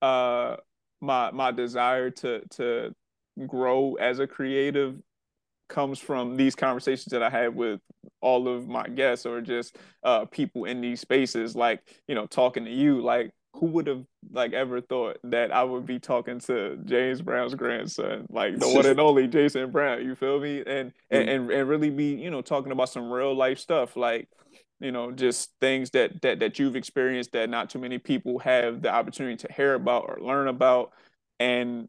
uh my my desire to to grow as a creative comes from these conversations that I had with all of my guests or just uh, people in these spaces, like you know, talking to you, like who would have like ever thought that I would be talking to James Brown's grandson, like the one and only Jason Brown, you feel me? And, mm-hmm. and and really be, you know, talking about some real life stuff like you know just things that that that you've experienced that not too many people have the opportunity to hear about or learn about and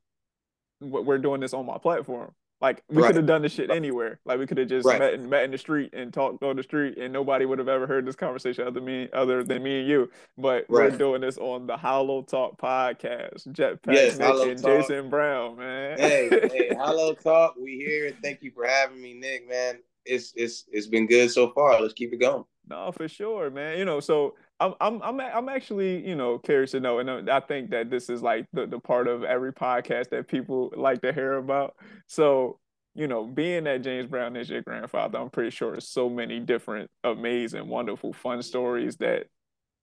we're doing this on my platform like we right. could have done this shit anywhere. Like we could have just right. met in, met in the street and talked on the street, and nobody would have ever heard this conversation other me other than me and you. But right. we're doing this on the HolloTalk podcast. Jetpack yes, Nick Hollow and Talk. Jason Brown, man. Hey, hey, Hollow Talk. We here. Thank you for having me, Nick. Man, it's it's it's been good so far. Let's keep it going. No, for sure, man. You know, so I'm I'm I'm actually you know curious to know, and uh, I think that this is like the the part of every podcast that people like to hear about. So you know, being that James Brown is your grandfather, I'm pretty sure there's so many different, amazing, wonderful, fun stories that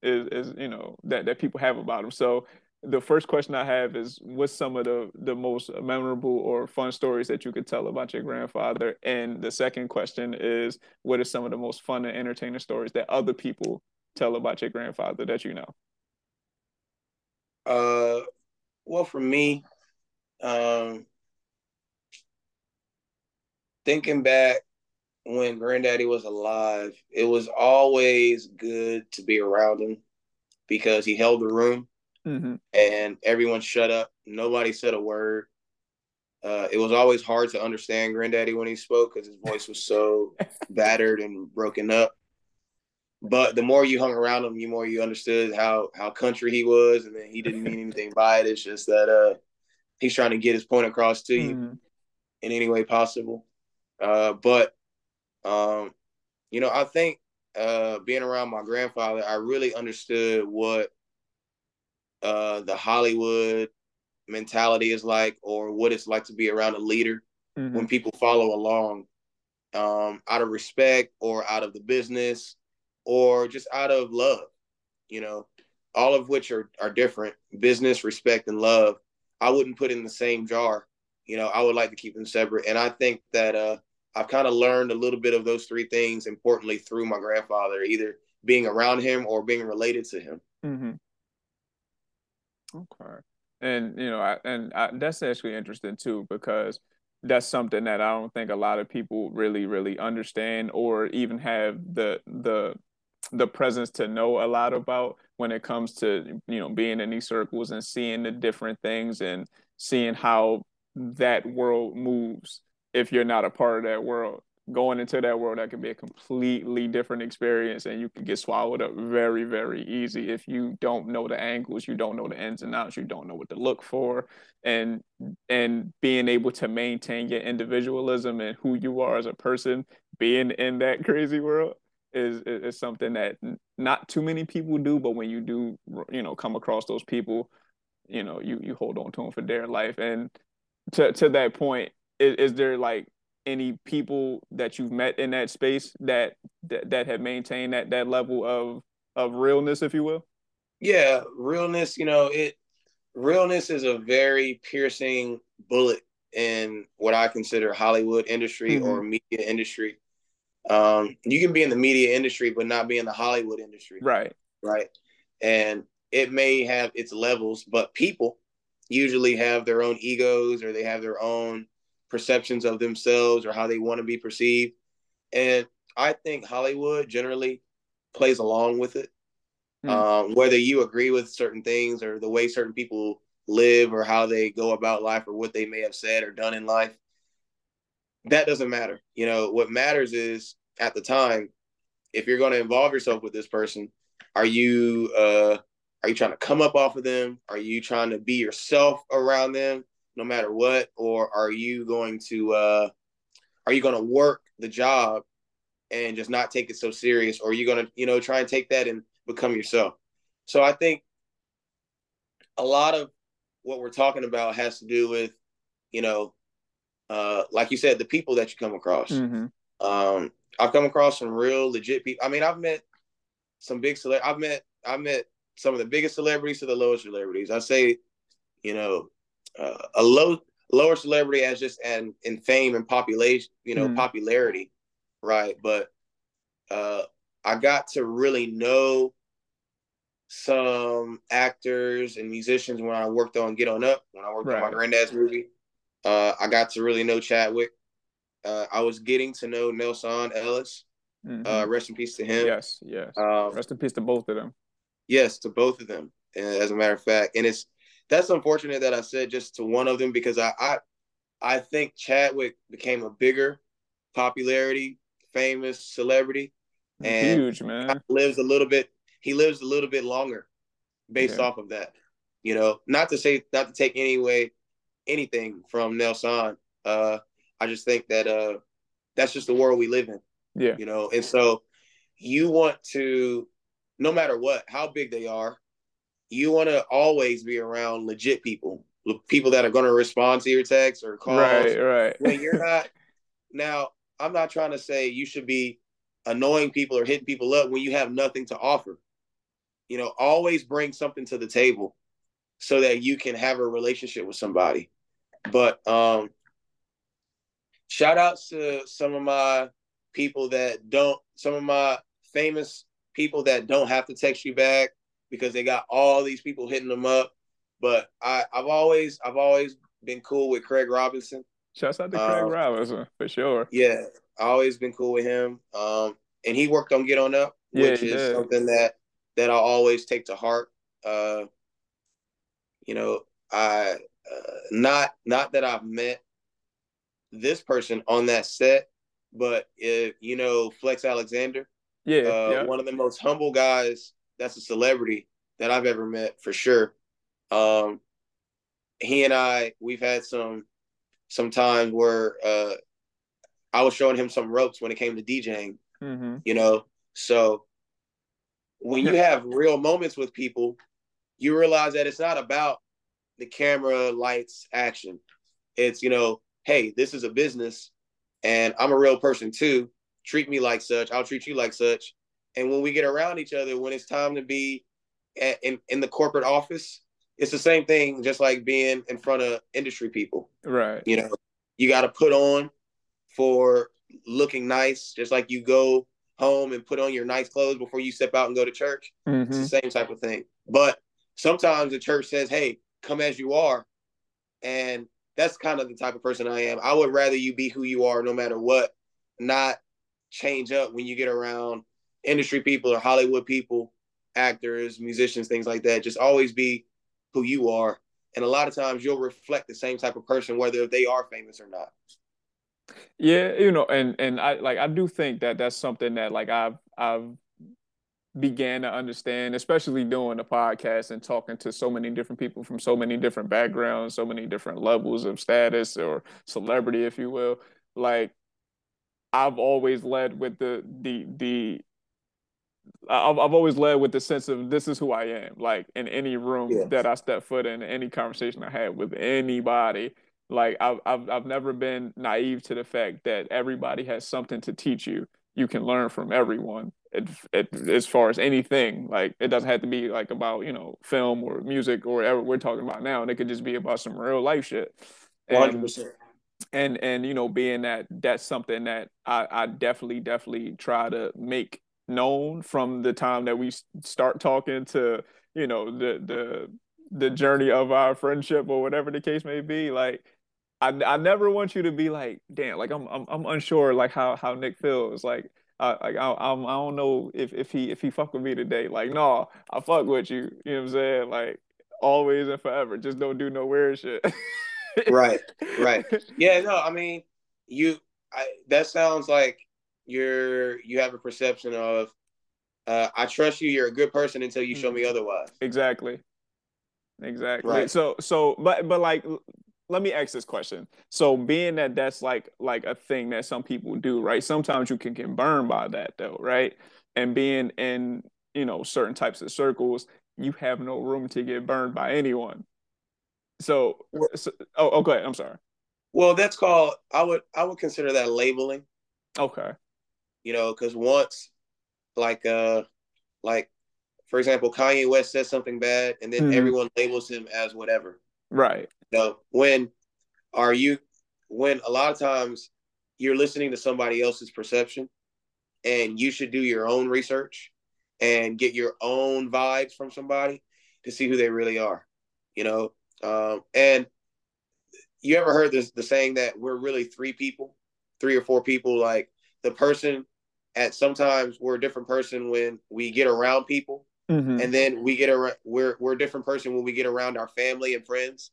is is you know that that people have about him. So the first question I have is what's some of the the most memorable or fun stories that you could tell about your grandfather? And the second question is what are some of the most fun and entertaining stories that other people tell about your grandfather that you know? Uh, well, for me, um, thinking back when Granddaddy was alive, it was always good to be around him because he held the room mm-hmm. and everyone shut up. Nobody said a word. Uh, it was always hard to understand Granddaddy when he spoke because his voice was so battered and broken up but the more you hung around him, the more you understood how how country he was, and then he didn't mean anything by it. It's just that uh, he's trying to get his point across to you mm. in any way possible. Uh, but um, you know, I think uh, being around my grandfather, I really understood what uh, the Hollywood mentality is like, or what it's like to be around a leader mm-hmm. when people follow along um, out of respect or out of the business or just out of love, you know, all of which are, are different business, respect, and love. I wouldn't put in the same jar. You know, I would like to keep them separate. And I think that uh, I've kind of learned a little bit of those three things importantly through my grandfather, either being around him or being related to him. Mm-hmm. Okay. And, you know, I, and I, that's actually interesting too, because that's something that I don't think a lot of people really, really understand or even have the, the, the presence to know a lot about when it comes to you know being in these circles and seeing the different things and seeing how that world moves if you're not a part of that world. Going into that world that can be a completely different experience and you can get swallowed up very very easy if you don't know the angles you don't know the ins and outs you don't know what to look for. And and being able to maintain your individualism and who you are as a person being in that crazy world is is something that not too many people do, but when you do, you know, come across those people, you know, you you hold on to them for their life. And to to that point, is, is there like any people that you've met in that space that that, that have maintained that that level of of realness, if you will? Yeah, realness. You know, it realness is a very piercing bullet in what I consider Hollywood industry mm-hmm. or media industry Um, you can be in the media industry, but not be in the Hollywood industry. Right. Right. And it may have its levels, but people usually have their own egos or they have their own perceptions of themselves or how they want to be perceived. And I think Hollywood generally plays along with it. Hmm. Um, whether you agree with certain things or the way certain people live or how they go about life or what they may have said or done in life, that doesn't matter. You know, what matters is at the time, if you're going to involve yourself with this person, are you uh, are you trying to come up off of them? Are you trying to be yourself around them no matter what? Or are you going to uh are you gonna work the job and just not take it so serious? Or are you gonna, you know, try and take that and become yourself? So I think a lot of what we're talking about has to do with, you know, uh, like you said, the people that you come across. Mm-hmm. Um, I've come across some real legit people. I mean, I've met some big cele- I've met I've met some of the biggest celebrities to the lowest celebrities. I say, you know, uh, a low lower celebrity as just and in fame and population, you know, mm. popularity, right? But uh, I got to really know some actors and musicians when I worked on Get On Up, when I worked right. on my granddad's movie. Uh, I got to really know Chadwick. Uh, I was getting to know Nelsan Ellis. Mm-hmm. Uh, rest in peace to him. Yes, yes. Um, rest in peace to both of them. Yes, to both of them. As a matter of fact, and it's that's unfortunate that I said just to one of them because I I, I think Chadwick became a bigger popularity, famous celebrity, and huge man lives a little bit. He lives a little bit longer, based off of that. You know, not to say not to take any way anything from Nelsan. Uh, I just think that uh, that's just the world we live in. Yeah. You know, and so you want to no matter what, how big they are, you want to always be around legit people, people that are going to respond to your texts or calls. Right, right. when you're not, now, I'm not trying to say you should be annoying people or hitting people up when you have nothing to offer. You know, always bring something to the table so that you can have a relationship with somebody. But um shout outs to some of my people that don't some of my famous people that don't have to text you back because they got all these people hitting them up. But I, I've always I've always been cool with Craig Robinson. Shouts out to Craig um, Robinson for sure. Yeah, I always been cool with him. Um, and he worked on Get On Up, yeah, which is did. something that that I always take to heart. Uh, you know, I uh, not not that I've met this person on that set, but if you know Flex Alexander, yeah, uh, yeah. one of the most humble guys that's a celebrity that I've ever met for sure. Um, he and I, we've had some some times where uh, I was showing him some ropes when it came to DJing. Mm-hmm. You know, so when you have real moments with people, you realize that it's not about the camera, lights, action. It's you know, hey, this is a business, and I'm a real person too treat me like such. I'll treat you like such. And when we get around each other, when it's time to be at, in in the corporate office, it's the same thing. Just like being in front of industry people, right? You know, you got to put on for looking nice, just like you go home and put on your nice clothes before you step out and go to church. Mm-hmm. It's the same type of thing. But sometimes the church says, "Hey, come as you are," and that's kind of the type of person I am. I would rather you be who you are, no matter what, not change up when you get around industry people or Hollywood people, actors, musicians, things like that. Just always be who you are. And a lot of times you'll reflect the same type of person, whether they are famous or not. Yeah, you know, and and I like I do think that that's something that like I've I've began to understand, especially doing the podcast and talking to so many different people from so many different backgrounds, so many different levels of status or celebrity, if you will. Like I've always led with the the the I've I've always led with the sense of this is who I am. Like in any room yes. that I step foot in, any conversation I had with anybody, like I've I've I've never been naive to the fact that everybody has something to teach you. You can learn from everyone. It, it, as far as anything, like it doesn't have to be like about you know film or music or whatever we're talking about now. And it could just be about some real life shit. Hundred percent and and you know being that that's something that I, I definitely definitely try to make known from the time that we start talking to you know the the the journey of our friendship or whatever the case may be like I, I never want you to be like damn like I'm I'm, I'm unsure like how how Nick feels like I like I, I'm, I don't know if if he if he fuck with me today like no I fuck with you you know what I'm saying like always and forever just don't do no weird shit right, right. Yeah, no, I mean, you. I, that sounds like you're you have a perception of uh, I trust you. You're a good person until you show me mm-hmm. otherwise. Exactly. Exactly. Right. So so but but like let me ask this question. So being that that's like like a thing that some people do, right? Sometimes you can get burned by that though, right? And being in, you know, certain types of circles, you have no room to get burned by anyone. So, so oh, oh, go ahead. I'm sorry. Well, that's called. I would I would consider that labeling. Okay. You know, because once, like, uh, like, for example, Kanye West says something bad, and then mm. everyone labels him as whatever. Right. Know, when are you? When a lot of times you're listening to somebody else's perception, and you should do your own research and get your own vibes from somebody to see who they really are. You know, um, and you ever heard this the saying that we're really three people, three or four people? Like the person at sometimes we're a different person when we get around people, mm-hmm. and then we get around we're we're a different person when we get around our family and friends,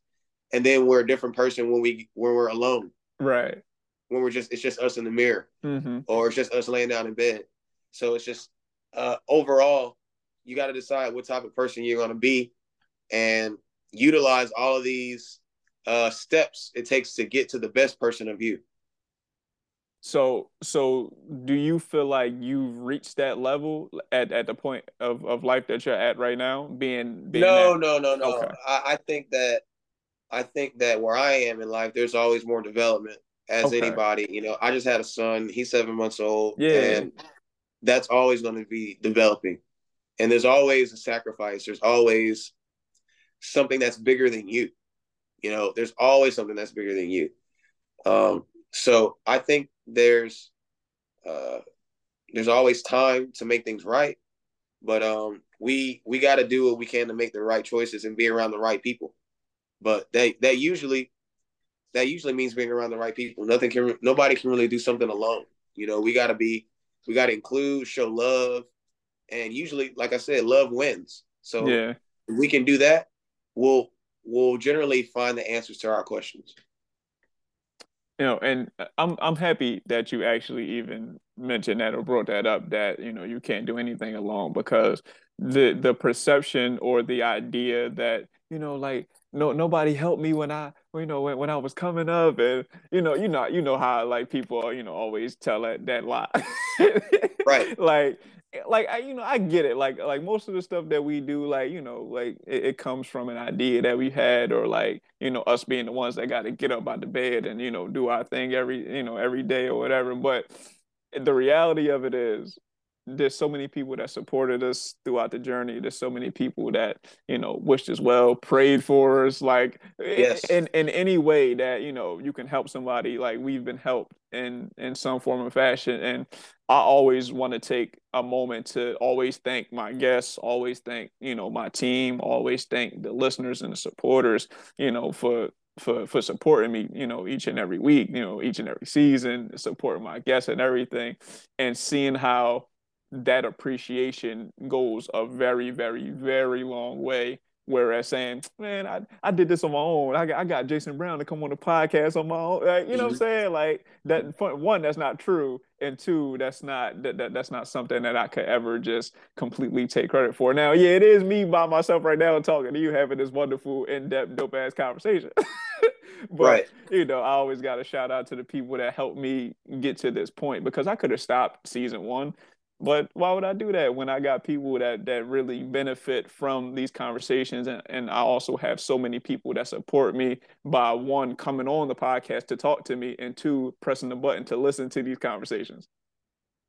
and then we're a different person when we when we're alone. Right. When we're just it's just us in the mirror, mm-hmm. or it's just us laying down in bed. So it's just uh, overall, you got to decide what type of person you're going to be, and utilize all of these uh, steps it takes to get to the best person of you. So, so do you feel like you've reached that level at, at the point of, of life that you're at right now? Being, being no, that... no, no, no. Okay. I, I think that I think that where I am in life, there's always more development as okay. anybody. You know, I just had a son; he's seven months old, yeah, and that's always going to be developing. And there's always a sacrifice. There's always something that's bigger than you. You know, there's always something that's bigger than you. Um, so I think there's uh, there's always time to make things right, but um, we we got to do what we can to make the right choices and be around the right people. But that that usually that usually means being around the right people. Nothing can nobody can really do something alone. You know, we got to be we got to include, show love, and usually, like I said, love wins. So yeah, we can do that we'll we'll generally find the answers to our questions. You know, and uh, I'm I'm happy that you actually even mentioned that or brought that up that you know you can't do anything alone because the the perception or the idea that you know like no nobody helped me when I you know when, when I was coming up and you know you know you know how like people you know always tell that that lie right like eh, like I, you know, I get it. Like, like most of the stuff that we do, like you know, like it, it comes from an idea that we had, or like you know, us being the ones that got to get up out the bed and you know do our thing every you know every day or whatever. But the reality of it is, there's so many people that supported us throughout the journey. There's so many people that you know wished us well, prayed for us, like yes. in in any way that you know you can help somebody. Like we've been helped in in some form or fashion, and I always want to take a moment to always thank my guests, always thank you know my team, always thank the listeners and the supporters, you know for for for supporting me, you know, each and every week, you know, each and every season, supporting my guests and everything, and seeing how that appreciation goes a very, very, very long way. Whereas saying, man, I, I did this on my own. I got, I got Jason Brown to come on the podcast on my own. Like, you know mm-hmm. what I'm mm-hmm. saying? Like that one, that's not true. And two, that's not that, that that's not something that I could ever just completely take credit for. Now, yeah, it is me by myself right now talking to you having this wonderful, in-depth, dope ass conversation. but right. you know, I always got to shout out to the people that helped me get to this point because I could have stopped season one but why would I do that when I got people that that really benefit from these conversations and, and I also have so many people that support me by one coming on the podcast to talk to me and two pressing the button to listen to these conversations.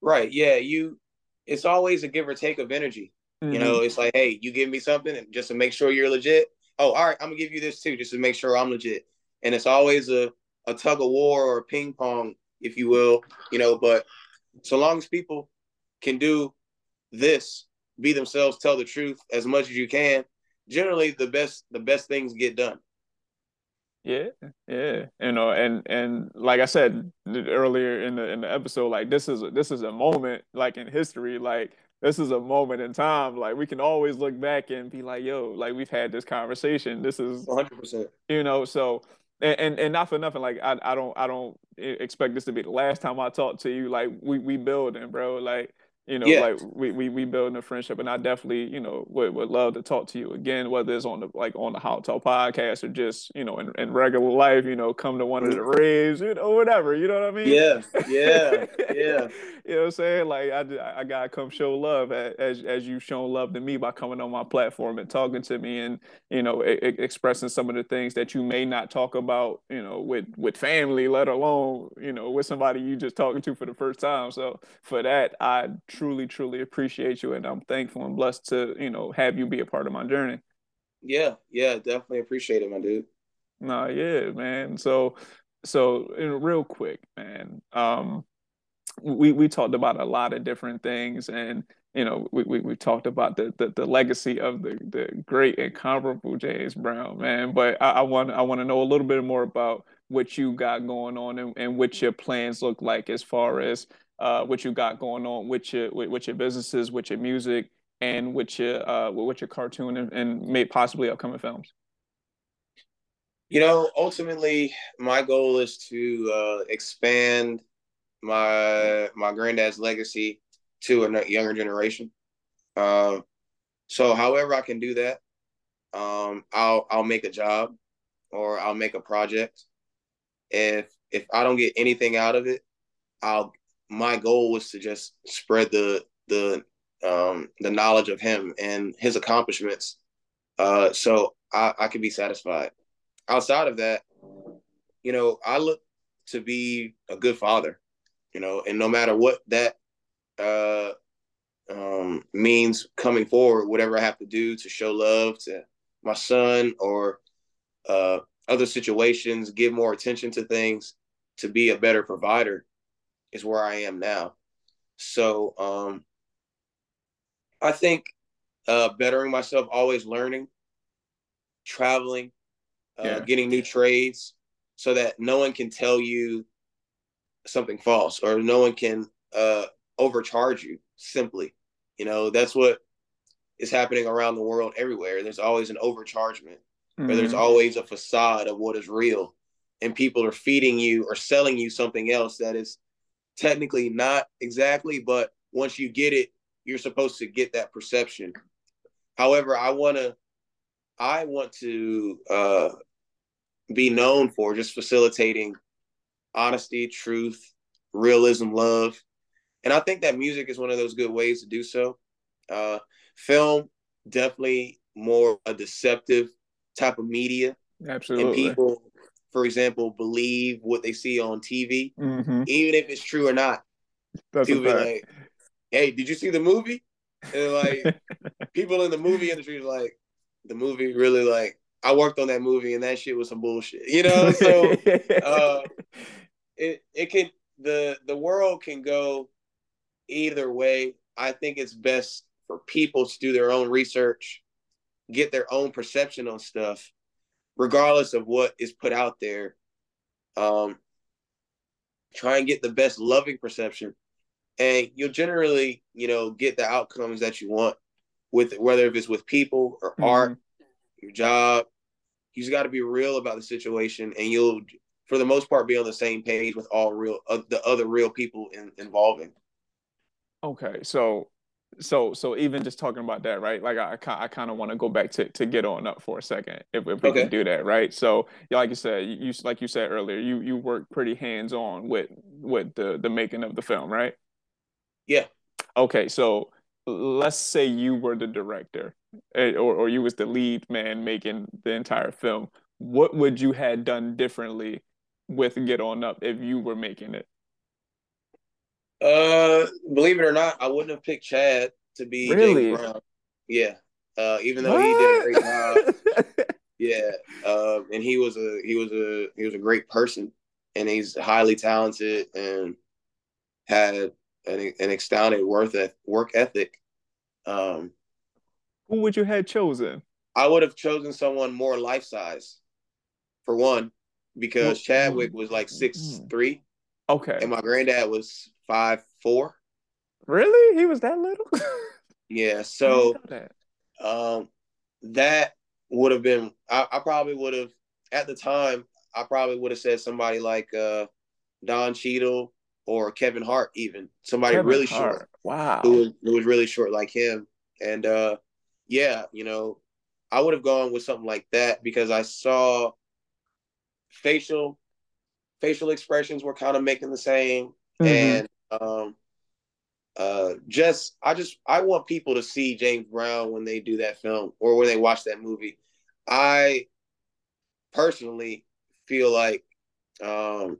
Right. Yeah, you it's always a give or take of energy. Mm-hmm. You know, it's like, hey, you give me something and just to make sure you're legit. Oh, all right, I'm gonna give you this too, just to make sure I'm legit. And it's always a a tug of war or a ping pong, if you will, you know, but so long as people can do this, be themselves, tell the truth as much as you can, generally the best the best things get done. Yeah, yeah, you know, and and like I said earlier in the in the episode, like this is this is a moment like in history, like this is a moment in time. Like we can always look back and be like, yo, like we've had this conversation. This is 100. percent You know, so and, and and not for nothing, like I I don't I don't expect this to be the last time I talk to you. Like we we building, bro. Like you know, yeah. like we, we we building a friendship, and I definitely, you know, would, would love to talk to you again, whether it's on the like on the HolloTalk podcast or just you know in, in regular life, you know, come to one of the mm-hmm. raves, you know, whatever, you know what I mean? Yeah, yeah, yeah. you know what I'm saying? Like I I gotta come show love as as you've shown love to me by coming on my platform and talking to me and you know expressing some of the things that you may not talk about, you know, with with family, let alone you know with somebody you just talking to for the first time. So for that, I truly, truly appreciate you, and I'm thankful and blessed to you know have you be a part of my journey. Yeah, yeah, definitely appreciate it, my dude. Nah, yeah, man. So, so real quick, man. Um, we we talked about a lot of different things, and you know, we we, we talked about the, the, the legacy of the the great incomparable James Brown, man. But I, I want I want to know a little bit more about what you got going on and, and what your plans look like as far as uh, what you got going on with your with, with your businesses, with your music, and with your uh, with your cartoon and, and may possibly upcoming films. You know, ultimately, my goal is to uh, expand my my granddad's legacy to a younger generation. Uh, so, however I can do that, um, I'll I'll make a job or I'll make a project. If if I don't get anything out of it, I'll my goal was to just spread the the um, the knowledge of him and his accomplishments, uh, so I, I could be satisfied. Outside of that, you know, I look to be a good father, you know, and no matter what that uh, um, means coming forward, whatever I have to do to show love to my son or uh, other situations, give more attention to things, to be a better provider is where I am now. So um, I think uh, bettering myself, always learning, traveling, uh, yeah. getting new trades, so that no one can tell you something false or no one can uh, overcharge you. Simply, you know, that's what is happening around the world everywhere. There's always an overchargement, mm-hmm. or there's always a facade of what is real, and people are feeding you or selling you something else that is technically not exactly, but once you get it, you're supposed to get that perception. However, I want to I want to uh, be known for just facilitating honesty, truth, realism, love. And I think that music is one of those good ways to do so. Uh, film, definitely more a deceptive type of media. Absolutely. And people for example, believe what they see on TV, mm-hmm. even if it's true or not. That's to be like, hey, did you see the movie? And like people in the movie industry like, the movie really like I worked on that movie and that shit was some bullshit. You know, so uh, it it can the the world can go either way. I think it's best for people to do their own research, get their own perception on stuff, regardless of what is put out there, um, try and get the best loving perception, and you'll generally, you know, get the outcomes that you want with whether if it's with people or mm-hmm. art, your job. You just got to be real about the situation, and you'll, for the most part, be on the same page with all real uh, the other real people in, involving. Okay, so so so even just talking about that right like i, I kind of want to go back to, to get on up for a second if, if we okay. can do that right? So like you said you like you said earlier you you work pretty hands on with with the the making of the film right? Yeah. Okay so let's say you were the director eh, or, or you was the lead man making the entire film. What would you had done differently with get on up if you were making it uh, believe it or not, I wouldn't have picked Chad to be really? James Brown. Yeah. Uh, even though what? he did a great job. yeah. Um, and he was a he was a he was a great person. and he's highly talented and had an, an astounding work work ethic. Um, Who would you have chosen? I would have chosen someone more life size, for one, because Chadwick was like six three. Okay. And my granddad was five four. Really? He was that little? yeah. So that. um that would have been I, I probably would have at the time I probably would have said somebody like uh Don Cheadle or Kevin Hart even. Somebody Kevin really Hart. short. Wow. Who was, who was really short like him. And uh yeah, you know, I would have gone with something like that because I saw facial facial expressions were kind of making the same mm-hmm. and um uh just I just I want people to see James Brown when they do that film or when they watch that movie. I personally feel like um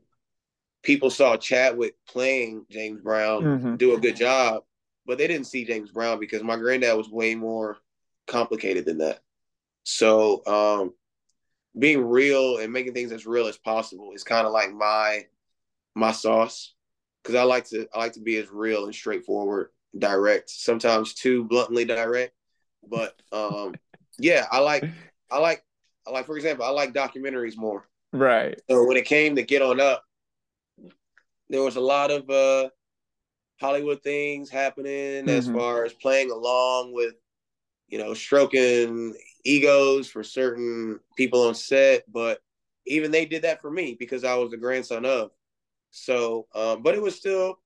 people saw Chadwick playing James Brown mm-hmm. do a good job, but they didn't see James Brown because my granddad was way more complicated than that. So um being real and making things as real as possible is kind of like my my sauce because I like to I like to be as real and straightforward, direct, sometimes too bluntly direct. But um yeah, I like I like I like for example, I like documentaries more. Right. So when it came to get on up, there was a lot of uh Hollywood things happening mm-hmm. as far as playing along with, you know, stroking egos for certain people on set, but even they did that for me because I was the grandson of. So, um, but it was still,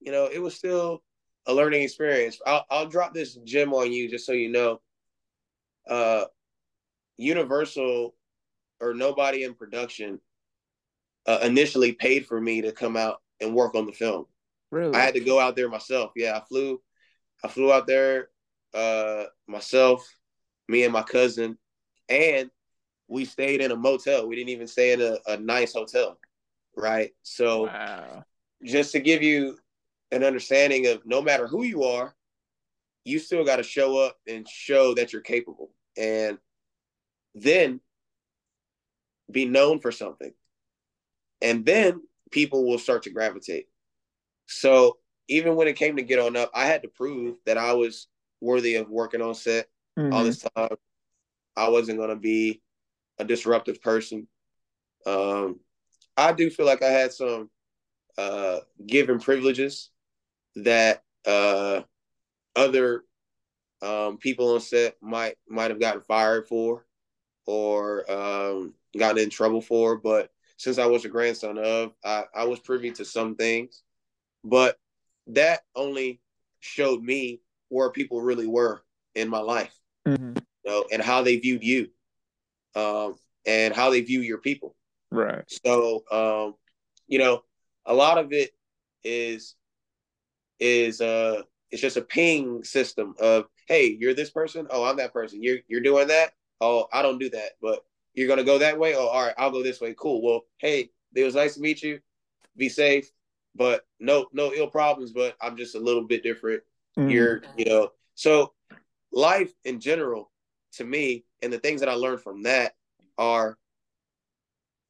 you know, it was still a learning experience. I'll, I'll drop this gem on you just so you know. Uh, Universal or nobody in production uh, initially paid for me to come out and work on the film. Really? I had to go out there myself. Yeah, I flew, I flew out there uh, myself me and my cousin, and we stayed in a motel. We didn't even stay in a, a nice hotel, right? So, wow. just to give you an understanding of no matter who you are, you still got to show up and show that you're capable, and then be known for something, and then people will start to gravitate. So even when it came to get on up, I had to prove that I was worthy of working on set mm-hmm. all this time. I wasn't going to be a disruptive person. Um, I do feel like I had some uh, given privileges that uh, other um, people on set might might have gotten fired for or um, gotten in trouble for. But since I was a grandson of, I, I was privy to some things. But that only showed me where people really were in my life mm-hmm. you know, and how they viewed you, um, and how they view your people. Right. So, um, you know, a lot of it is is uh it's just a ping system of hey you're this person? Oh i'm that person. You're you're doing that? Oh i don't do that but you're gonna go that way? Oh all right i'll go this way. Cool. Well hey it was nice to meet you. Be safe. But no no ill problems but i'm just a little bit different. Mm. you're you know so life in general to me and the things that I learned from that are,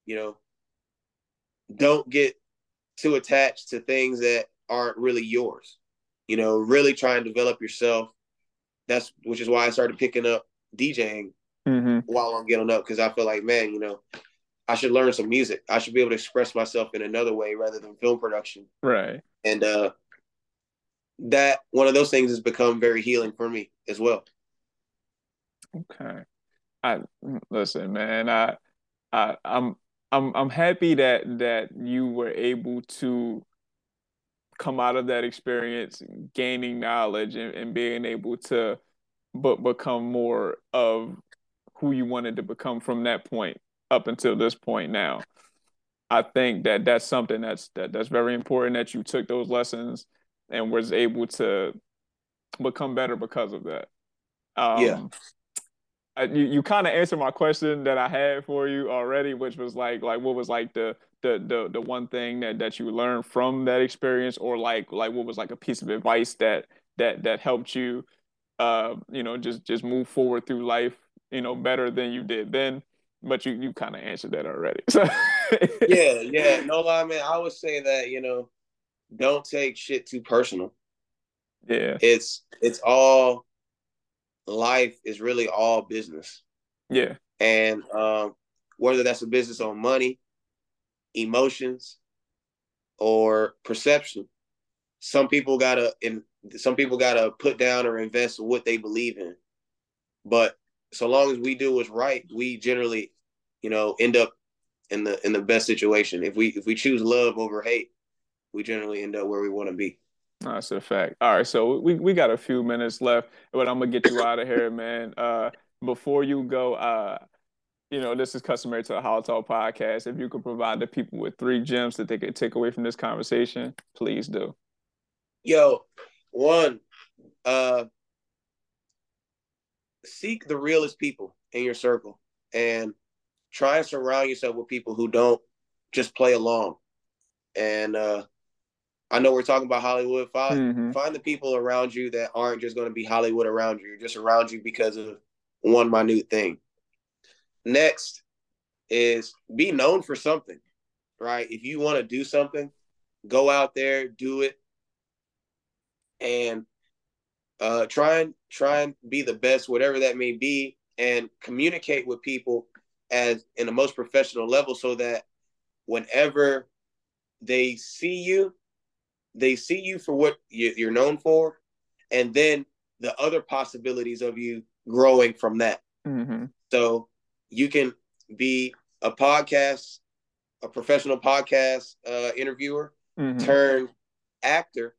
you know, don't get too attached to things that aren't really yours. You know, really try and develop yourself. That's which is why I started picking up DJing mm-hmm. while I'm getting up because I feel like, man, you know, I should learn some music. I should be able to express myself in another way rather than film production. Right. And uh that one of those things has become very healing for me as well. Okay. I listen, man. I, I, I'm, I'm, I'm happy that that you were able to come out of that experience, gaining knowledge and, and being able to, but become more of who you wanted to become from that point up until this point now. I think that that's something that's that that's very important that you took those lessons and was able to become better because of that. Um, yeah. I, you you kind of answered my question that I had for you already, which was like like what was like the the the the one thing that that you learned from that experience, or like like what was like a piece of advice that that that helped you, uh, you know, just just move forward through life, you know, better than you did then. but you you kind of answered that already. So yeah, yeah, no lie, man. I would say that you know, don't take shit too personal. Yeah, it's it's all life is really all business. Yeah, and um, whether that's a business on money, emotions, or perception, some people gotta in some people gotta put down or invest in what they believe in. But so long as we do what's right, we generally, you know, end up in the in the best situation. If we if we choose love over hate, we generally end up where we want to be. That's a fact. All right, so we, we got a few minutes left, but I'm gonna get you out of here, man. Uh, before you go, uh, you know, this is customary to the HolloTalk podcast. If you could provide the people with three gems that they could take away from this conversation, please do. Yo, one, uh, seek the realest people in your circle and try and surround yourself with people who don't just play along. And uh, I know we're talking about Hollywood. Find mm-hmm. find the people around you that aren't just going to be Hollywood around you. just around you because of one minute thing. Next is be known for something, right? If you want to do something, go out there, do it, and uh, try and try and be the best, whatever that may be, and communicate with people as in the most professional level, so that whenever they see you, they see you for what you're known for, and then the other possibilities of you growing from that. Mm-hmm. So you can be a podcast, a professional podcast uh, interviewer, mm-hmm. turn actor,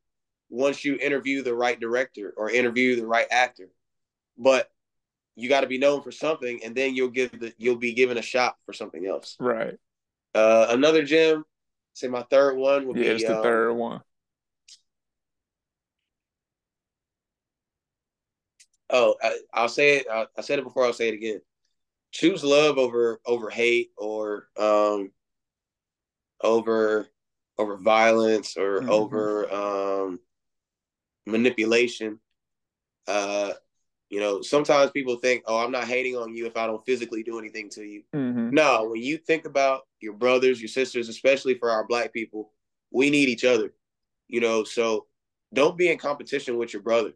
once you interview the right director or interview the right actor. But you got to be known for something, and then you'll give the you'll be given a shot for something else. Right. Uh, another gym. Say my third one would yeah, be. Yeah, it's the um, third one. Oh, I, will say it. I, I, said it before. I'll say it again. Choose love over over hate or um over over violence or mm-hmm. over um manipulation. Uh, you know, sometimes people think, "Oh, I'm not hating on you if I don't physically do anything to you." Mm-hmm. No, when you think about your brothers, your sisters, especially for our black people, we need each other. You know, so don't be in competition with your brother.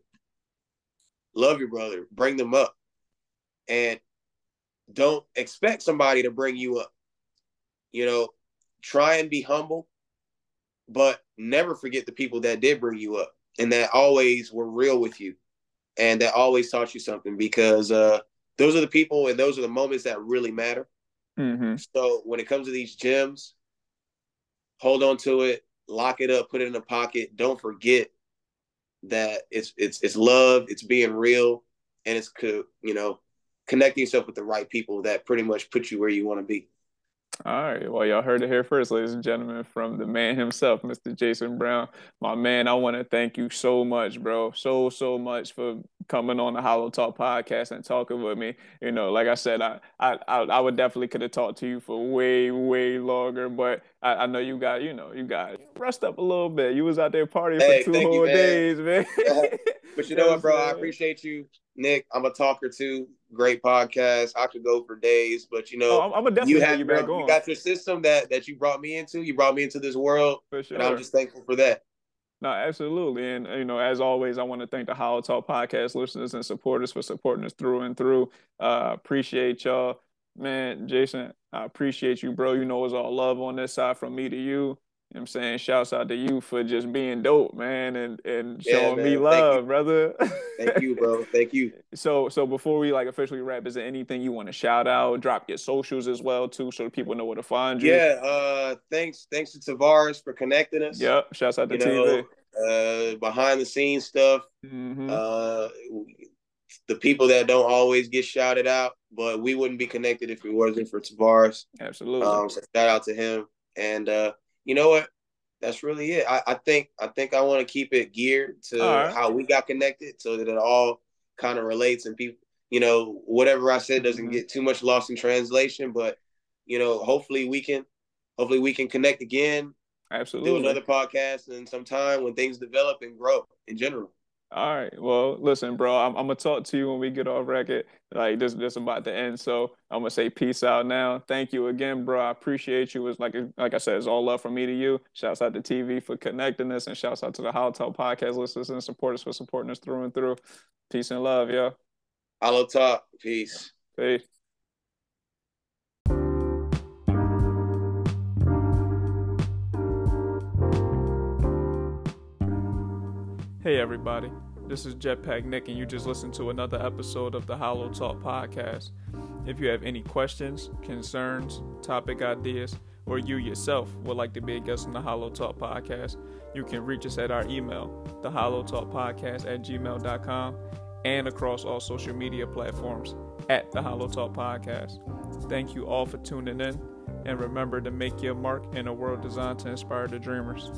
Love your brother, bring them up, and don't expect somebody to bring you up. You know, try and be humble, but never forget the people that did bring you up and that always were real with you and that always taught you something because uh, those are the people and those are the moments that really matter. Mm-hmm. So when it comes to these gems, hold on to it, lock it up, put it in a pocket. Don't forget that it's it's it's love, it's being real, and it's you know connecting yourself with the right people that pretty much put you where you want to be. All right. Well, y'all heard it here first, ladies and gentlemen, from the man himself, Mr. Jason Brown. My man, I want to thank you so much, bro. So, so much for coming on the HolloTalk podcast and talking with me. You know, like I said, I I I would definitely could have talked to you for way, way longer, but I, I, know you got, you know, you got rest up a little bit. You was out there partying hey, for two whole you, man. days, man. but you know what, bro? I appreciate you, Nick. I'm a talker too great podcast. I could go for days, but you know, oh, I'm, definitely you have you back on. You got your system that that you brought me into. You brought me into this world, for sure. and I'm just thankful for that. No, absolutely. And, you know, as always, I want to thank the HolloTalk podcast listeners and supporters for supporting us through and through. Uh, appreciate y'all. Man, Jason, I appreciate you, bro. You know, it's all love on this side from me to you. You know I'm saying? Shouts out to you for just being dope, man, and and showing yeah, me love, brother. Thank you, bro. Thank you. so so before we like officially wrap, is there anything you want to shout out? Drop your socials as well too, so people know where to find you. Yeah, uh thanks thanks to Tavares for connecting us. Yep. Shouts out to you TV. Know, uh behind the scenes stuff. Mm-hmm. Uh the people that don't always get shouted out, but we wouldn't be connected if it wasn't for Tavares. Absolutely. Um, so shout out to him. And uh you know what? That's really it. I, I think I think I want to keep it geared to right. how we got connected, so that it all kind of relates and people, you know, whatever I said doesn't mm-hmm. get too much lost in translation. But you know, hopefully we can, hopefully we can connect again. Absolutely. Do another podcast and some time when things develop and grow in general. All right. Well, listen, bro. I'm, I'm, gonna talk to you when we get off record. Like this, this about to end. So I'm gonna say peace out now. Thank you again, bro. I appreciate you. It's like, like I said, it's all love from me to you. Shouts out to TV for connecting us, and shouts out to the Talk podcast listeners and supporters for supporting us through and through. Peace and love, yo. HolloTalk. Peace. Peace. Hey, everybody. This is Jetpack Nick, and you just listened to another episode of the HolloTalk podcast. If you have any questions, concerns, topic ideas, or you yourself would like to be a guest on the HolloTalk podcast, you can reach us at our email, the HolloTalk Podcast at gmail.com, and across all social media platforms at the HolloTalk Podcast. Thank you all for tuning in, and remember to make your mark in a world designed to inspire the dreamers.